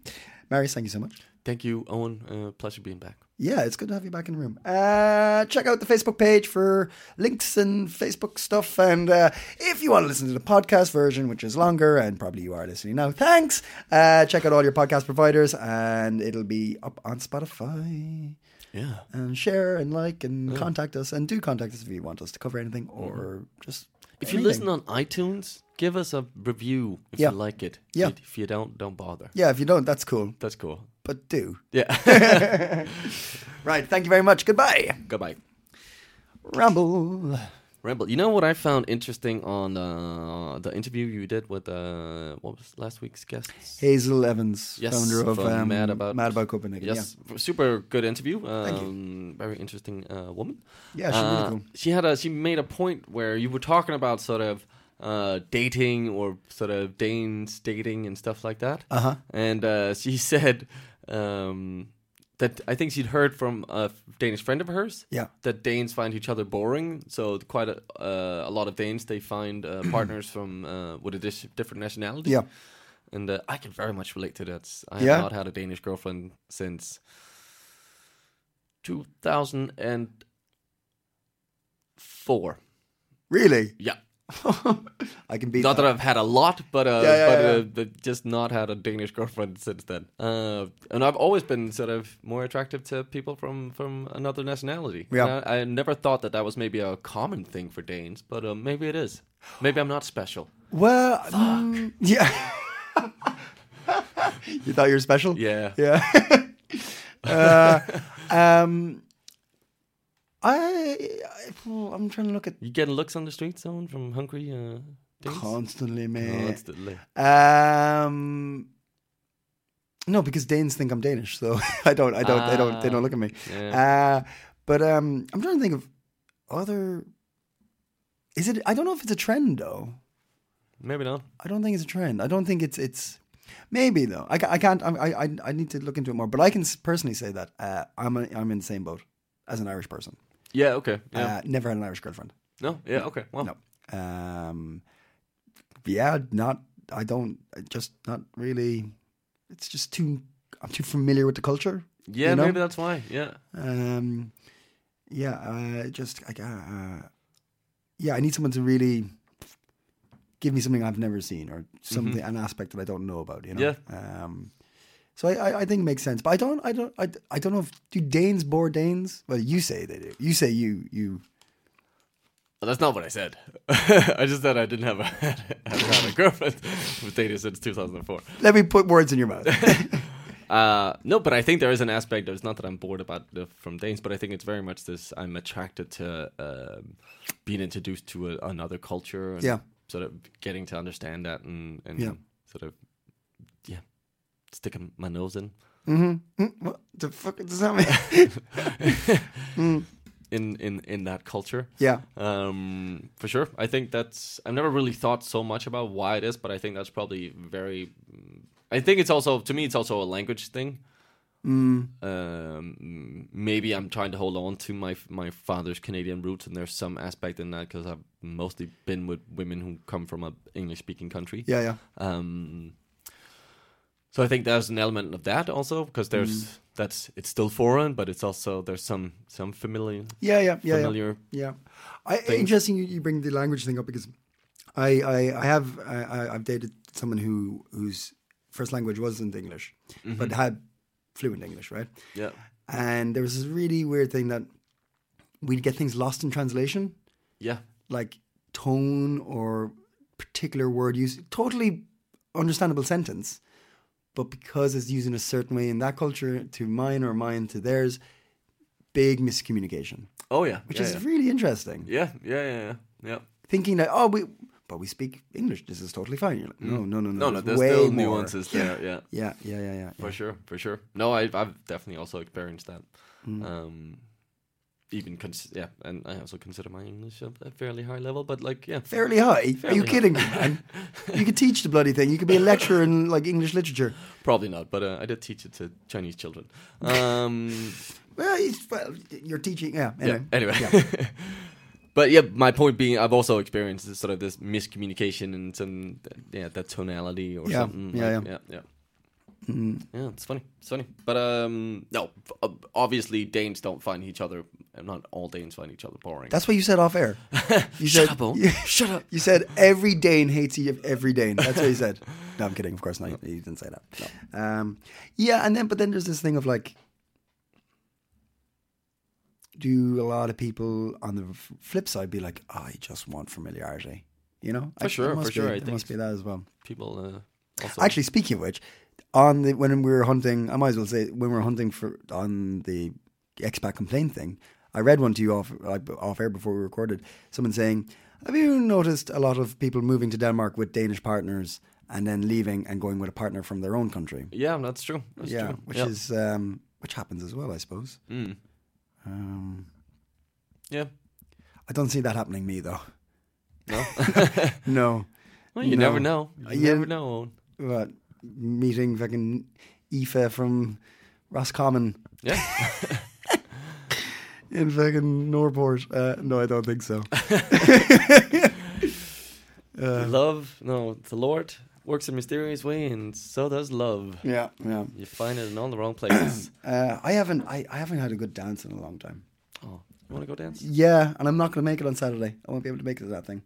B: Marius. Thank you so much.
A: Thank you, Owen. Uh, pleasure being back.
B: Yeah, it's good to have you back in the room. Uh, check out the Facebook page for links and Facebook stuff. And uh, if you want to listen to the podcast version, which is longer, and probably you are listening now, thanks. Uh, check out all your podcast providers, and it'll be up on Spotify.
A: Yeah.
B: And share and like and contact us, and do contact us if you want us to cover anything or just.
A: If you listen on iTunes, give us a review if
B: Yeah.
A: you like it.
B: Yeah.
A: If you don't, don't bother.
B: Yeah, if you don't, that's cool.
A: That's cool.
B: But do.
A: Yeah.
B: Right. Thank you very much. Goodbye.
A: Goodbye.
B: Ramble.
A: Ramble. You know what I found interesting on uh, the interview you did with uh, what was last week's guest?
B: Hazel Evans,
A: Yes,
B: founder of um,
A: Mad About-
B: Mad About Copenhagen.
A: Yes, super good interview. Um,
B: Thank you.
A: Very interesting uh, woman.
B: Yeah, she's really
A: Uh,
B: cool.
A: She had a she made a point where you were talking about sort of uh, dating or sort of Danes dating and stuff like that.
B: Uh-huh.
A: And uh, she said um, that I think she'd heard from a Danish friend of hers.
B: Yeah.
A: That Danes find each other boring. So quite a, uh, a lot of Danes they find uh, partners from uh, with a dis- different nationality.
B: Yeah.
A: And uh, I can very much relate to that. I have not had a Danish girlfriend since 2004.
B: Really?
A: Yeah.
B: I can beat
A: Not that I've had a lot, but uh,
B: Yeah, yeah,
A: but,
B: yeah.
A: Uh, just not had a Danish girlfriend since then. Uh, and I've always been sort of more attractive to people from from another nationality.
B: Yeah.
A: I, I never thought that that was maybe a common thing for Danes, but uh, maybe it is. Maybe I'm not special.
B: Well, mm, yeah. you thought you were special?
A: Yeah.
B: Yeah. uh, um, I, I, I'm trying to look at
A: You getting looks on the street, someone from hungry uh, Danes?
B: constantly, man.
A: Constantly.
B: Um, no, because Danes think I'm Danish, so I don't, I don't, they don't, they don't look at me.
A: Yeah.
B: Uh, but um, I'm trying to think of other. Is it? I don't know if it's a trend though.
A: Maybe not.
B: I don't think it's a trend. I don't think it's it's maybe though. I, I can't. I, I I need to look into it more. But I can personally say that uh, I'm a, I'm in the same boat as an Irish person.
A: Yeah. Okay. Yeah.
B: Uh, never had an Irish girlfriend.
A: no. Yeah. Okay. Well.
B: No. Um, yeah, not. I don't. Just not really. It's just too. I'm too familiar with the culture.
A: Yeah.
B: you know?
A: Maybe that's why. Yeah.
B: Um, yeah, uh, just like, uh, uh, yeah, I need someone to really give me something I've never seen or something, an aspect that I don't know about. You know.
A: Yeah.
B: Um, so I, I, I think it makes sense, but I don't, I don't, I, I don't know if do Danes bore Danes. Well, you say they do. You say you, you.
A: Well, that's not what I said. I just said I didn't have a had a girlfriend with dated since 2004.
B: Let me put words in your mouth.
A: Uh, no, but I think there is an aspect. It's not that I'm bored about the, from Danes, but I think it's very much this. I'm attracted to um, being introduced to a, another culture. And
B: Yeah.
A: Sort of getting to understand that and, and
B: Yeah.
A: sort of, yeah, sticking my nose in.
B: Mm, what the fuck does that mean?
A: In, in, in that culture,
B: yeah.
A: um, for sure. I think that's. I've never really thought so much about why it is, but I think that's probably very. I think it's also to me. It's also a language thing. Um, maybe I'm trying to hold on to my my father's Canadian roots, and there's some aspect in that because I've mostly been with women who come from a English speaking country.
B: Yeah, yeah.
A: Um, so I think there's an element of that also because there's mm. that's it's still foreign, but it's also there's some some familiar
B: Yeah, yeah, yeah.
A: familiar.
B: Yeah. yeah. I, interesting you, bring the language thing up because I, I, I have I, I've dated someone who whose first language wasn't English, but mm-hmm. had fluent English, right?
A: Yeah.
B: And there was this really weird thing that we'd get things lost in translation,
A: Yeah.
B: like tone or particular word use. Totally understandable sentence, but because it's used in a certain way in that culture to mine or mine to theirs, big miscommunication,
A: Oh yeah.
B: which
A: yeah,
B: is
A: yeah.
B: really interesting.
A: yeah, yeah, yeah, yeah, yeah.
B: thinking that oh we but we speak English. This is totally fine. Like, no, no, no, no.
A: No, no,
B: there's
A: still
B: more.
A: nuances there. Yeah.
B: Yeah, yeah, yeah, yeah.
A: For sure, for sure. No, I, I've definitely also experienced that.
B: Mm.
A: Um, even cons- yeah, and I also consider my English a, a fairly high level. But like, yeah,
B: Fairly high. Are you
A: high.
B: kidding me, man? you could teach the bloody thing. You could be a lecturer in like English literature.
A: probably not. But uh, I did teach it to Chinese children. Um,
B: Well, well, you're teaching. Yeah. Anyway.
A: yeah. Anyway.
B: Yeah.
A: but yeah, my point being, I've also experienced this sort of this miscommunication and some yeah that tonality or
B: Yeah,
A: something.
B: yeah,
A: like-
B: yeah.
A: yeah, yeah. Yeah, it's funny. It's funny. But um, no, obviously Danes don't find each other. Not all Danes find each other boring.
B: That's what you said off air. You
A: Shut
B: said,
A: up,
B: you,
A: Shut up.
B: You said every Dane hates each- every Dane. That's what you said. No, I'm kidding. Of course not. You didn't say that. No. Um, yeah, and then but then there's this thing of like, do a lot of people on the flip side be like, "I just want familiarity," you know?
A: For
B: I-
A: sure, for sure,
B: Be,
A: I
B: there
A: think
B: must be that as well.
A: People uh, also
B: Actually, speaking of which, on the when we were hunting, I might as well say when we were hunting for on the expat complaint thing, I read one to you off off air before we recorded. Someone saying, "Have you noticed a lot of people moving to Denmark with Danish partners and then leaving and going with a partner from their own country?"
A: Yeah, that's true. That's
B: yeah,
A: true.
B: which
A: yeah.
B: is um, which happens as well, I suppose.
A: Mm.
B: Um,
A: Yeah.
B: I don't see that happening me though.
A: No.
B: No,
A: well, you
B: No.
A: never know. You
B: Yeah.
A: never know. Owen.
B: Meeting fucking Aoife from Roscommon.
A: Yeah.
B: in fucking Nørreport. Uh, no, I don't think so.
A: love, no, the Lord works in mysterious way, and so does love.
B: Yeah, yeah.
A: You find it in all the wrong places.
B: Uh, I haven't, I, I haven't had a good dance in a long time.
A: oh, you want to go dance?
B: Yeah, and I'm not going to make it on Saturday. I won't be able to make it to that thing.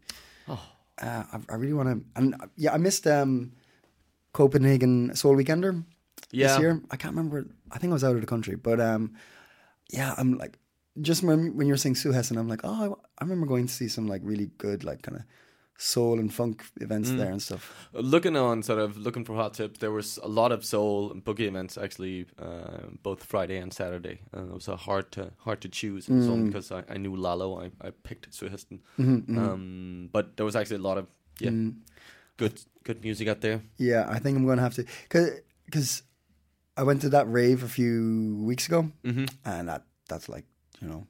A: Oh,
B: Uh, I, I really want to. And uh, yeah, I missed um, Copenhagen Soul Weekender
A: Yeah.
B: this year. I can't remember. I think I was out of the country, but um, yeah, I'm like just when, when you're saying Søhesten, I'm like, oh, I, I remember going to see some like really good like kind of soul and funk events
A: Mm.
B: there and stuff.
A: looking on sort of looking for hot tips, there was a lot of soul and boogie events actually, uh, both Friday and Saturday. Uh, it was uh, hard to hard to choose
B: Mm.
A: so because I, I knew Lalo. I, I picked Søhesten.
B: Mm-hmm,
A: Um, but there was actually a lot of yeah,
B: Mm.
A: Good good music out there.
B: Yeah, I think I'm going to have to because I went to that rave a few weeks ago,
A: Mm-hmm.
B: and that that's like you know,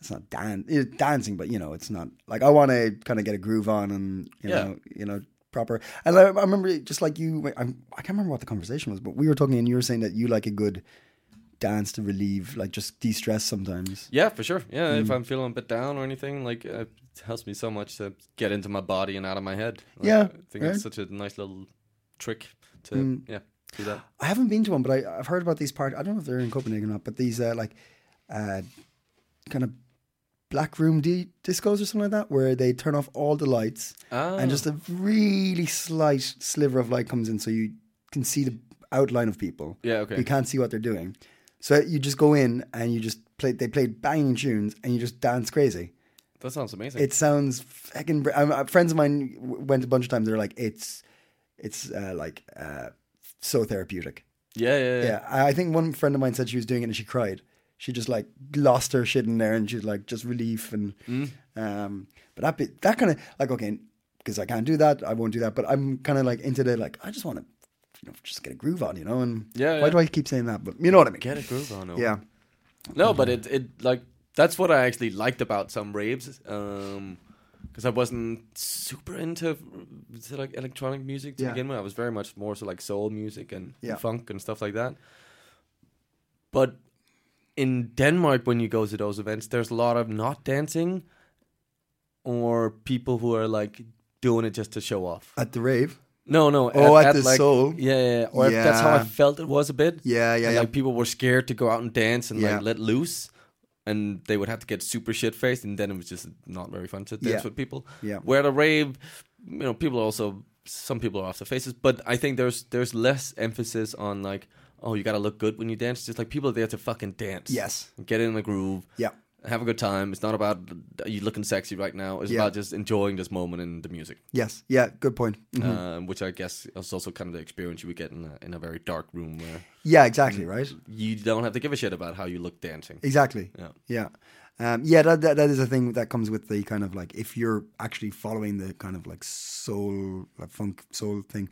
B: it's not dan- it's dancing, but you know, it's not like I want to kind of get a groove on and you
A: Yeah.
B: know, you know, proper. And I, I remember just like you, I'm, I can't remember what the conversation was, but we were talking, and you were saying that you like a good dance to relieve, like just de-stress sometimes.
A: Yeah, for sure. Yeah,
B: Mm.
A: if I'm feeling a bit down or anything, like it helps me so much to get into my body and out of my head. Like,
B: Yeah,
A: I think
B: right.
A: it's such a nice little trick to
B: Mm.
A: yeah do that.
B: I haven't been to one, but I, I've heard about these parties. I don't know if they're in Copenhagen or not, but these uh, like uh, kind of black room di- discos or something like that, where they turn off all the lights and
A: Ah.
B: just a really slight sliver of light comes in, so you can see the outline of people.
A: Yeah, okay.
B: You can't see what they're doing, so you just go in and you just play. They played banging tunes and you just dance crazy.
A: That sounds amazing.
B: It sounds fucking. Br- um, uh, friends of mine w- went a bunch of times. They're like, it's, it's uh, like uh, so therapeutic.
A: yeah, yeah, yeah.
B: Yeah, I I think one friend of mine said she was doing it and she cried. She just like lost her shit in there and she's like just relief and
A: Mm.
B: um. But that bit, that kind of like okay, because I can't do that, I won't do that. But I'm kind of like into the like I just want to, you know, just get a groove on, you know. And
A: Yeah,
B: why
A: yeah.
B: do I keep saying that? But you know what I mean.
A: Get a groove on.
B: Yeah,
A: No, but it it like that's what I actually liked about some raves. Um, because I wasn't super into, to like electronic music to
B: Yeah.
A: begin with. I was very much more so like soul music and
B: Yeah.
A: funk and stuff like that. But in Denmark, when you go to those events, there's a lot of not dancing, or people who are like doing it just to show off.
B: at the rave.
A: No, no.
B: Oh, at the Soul?
A: Yeah, yeah. yeah. Or that's how I felt it was a bit.
B: Yeah, yeah,
A: And,
B: yeah.
A: Like people were scared to go out and dance and
B: Yeah.
A: like let loose, and they would have to get super shit faced, and then it was just not very fun to dance
B: Yeah.
A: with people.
B: Yeah.
A: Where the rave, you know, people are also some people are off their faces, but I think there's there's less emphasis on like, oh, you gotta look good when you dance. Just like people are there to fucking dance.
B: Yes.
A: Get in the groove.
B: Yeah,
A: Have a good time. It's not about you looking sexy right now. It's
B: Yeah.
A: about just enjoying this moment in the music.
B: yes, yeah. Good point. Mhm.
A: um, which I guess is also kind of the experience you would get in a, in a very dark room where
B: yeah, exactly. Right.
A: you don't have to give a shit about how you look dancing.
B: Exactly.
A: Yeah.
B: Yeah. Um, yeah, that, that that is a thing that comes with the kind of like if you're actually following the kind of like soul, like funk soul thing,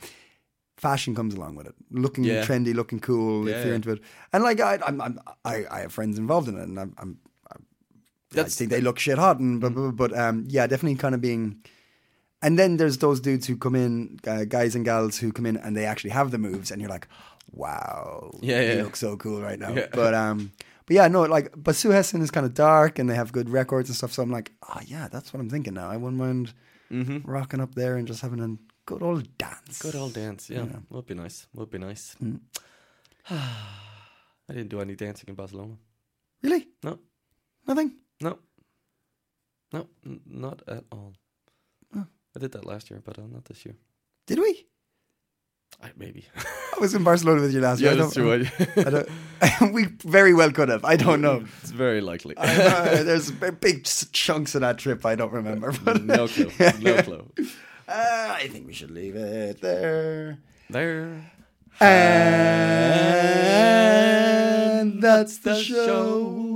B: fashion comes along with it. Looking
A: Yeah.
B: trendy, looking cool.
A: Yeah,
B: if you're
A: yeah.
B: into it, and like I, I'm, I'm I, I have friends involved in it, and I'm, I'm I think they look shit hot, and but, but, but um, yeah, definitely kind of being. And then there's those dudes who come in, uh, guys and gals who come in, and they actually have the moves, and you're like, wow,
A: Yeah,
B: you
A: yeah.
B: look so cool right now.
A: Yeah.
B: But um, but yeah, no, like, but Søhesten is kind of dark, and they have good records and stuff. So I'm like, oh yeah, that's what I'm thinking now. I wouldn't mind rocking up there and just having a good old dance.
A: Good old dance, yeah, would be nice. Would be nice.
B: Mm.
A: I didn't do any dancing in Barcelona.
B: Really?
A: No,
B: Nothing?
A: No, no, n- not at all. I did that last year, but uh, not this year.
B: Did we?
A: I, maybe.
B: I was in Barcelona with you last year. I
A: that's
B: don't-
A: true.
B: I don't, we very well could have. I don't know.
A: it's very likely.
B: I know, there's big chunks of that trip I don't remember. But
A: no clue. No clue.
B: Uh, I think we should leave it there.
A: There.
B: And that's the show.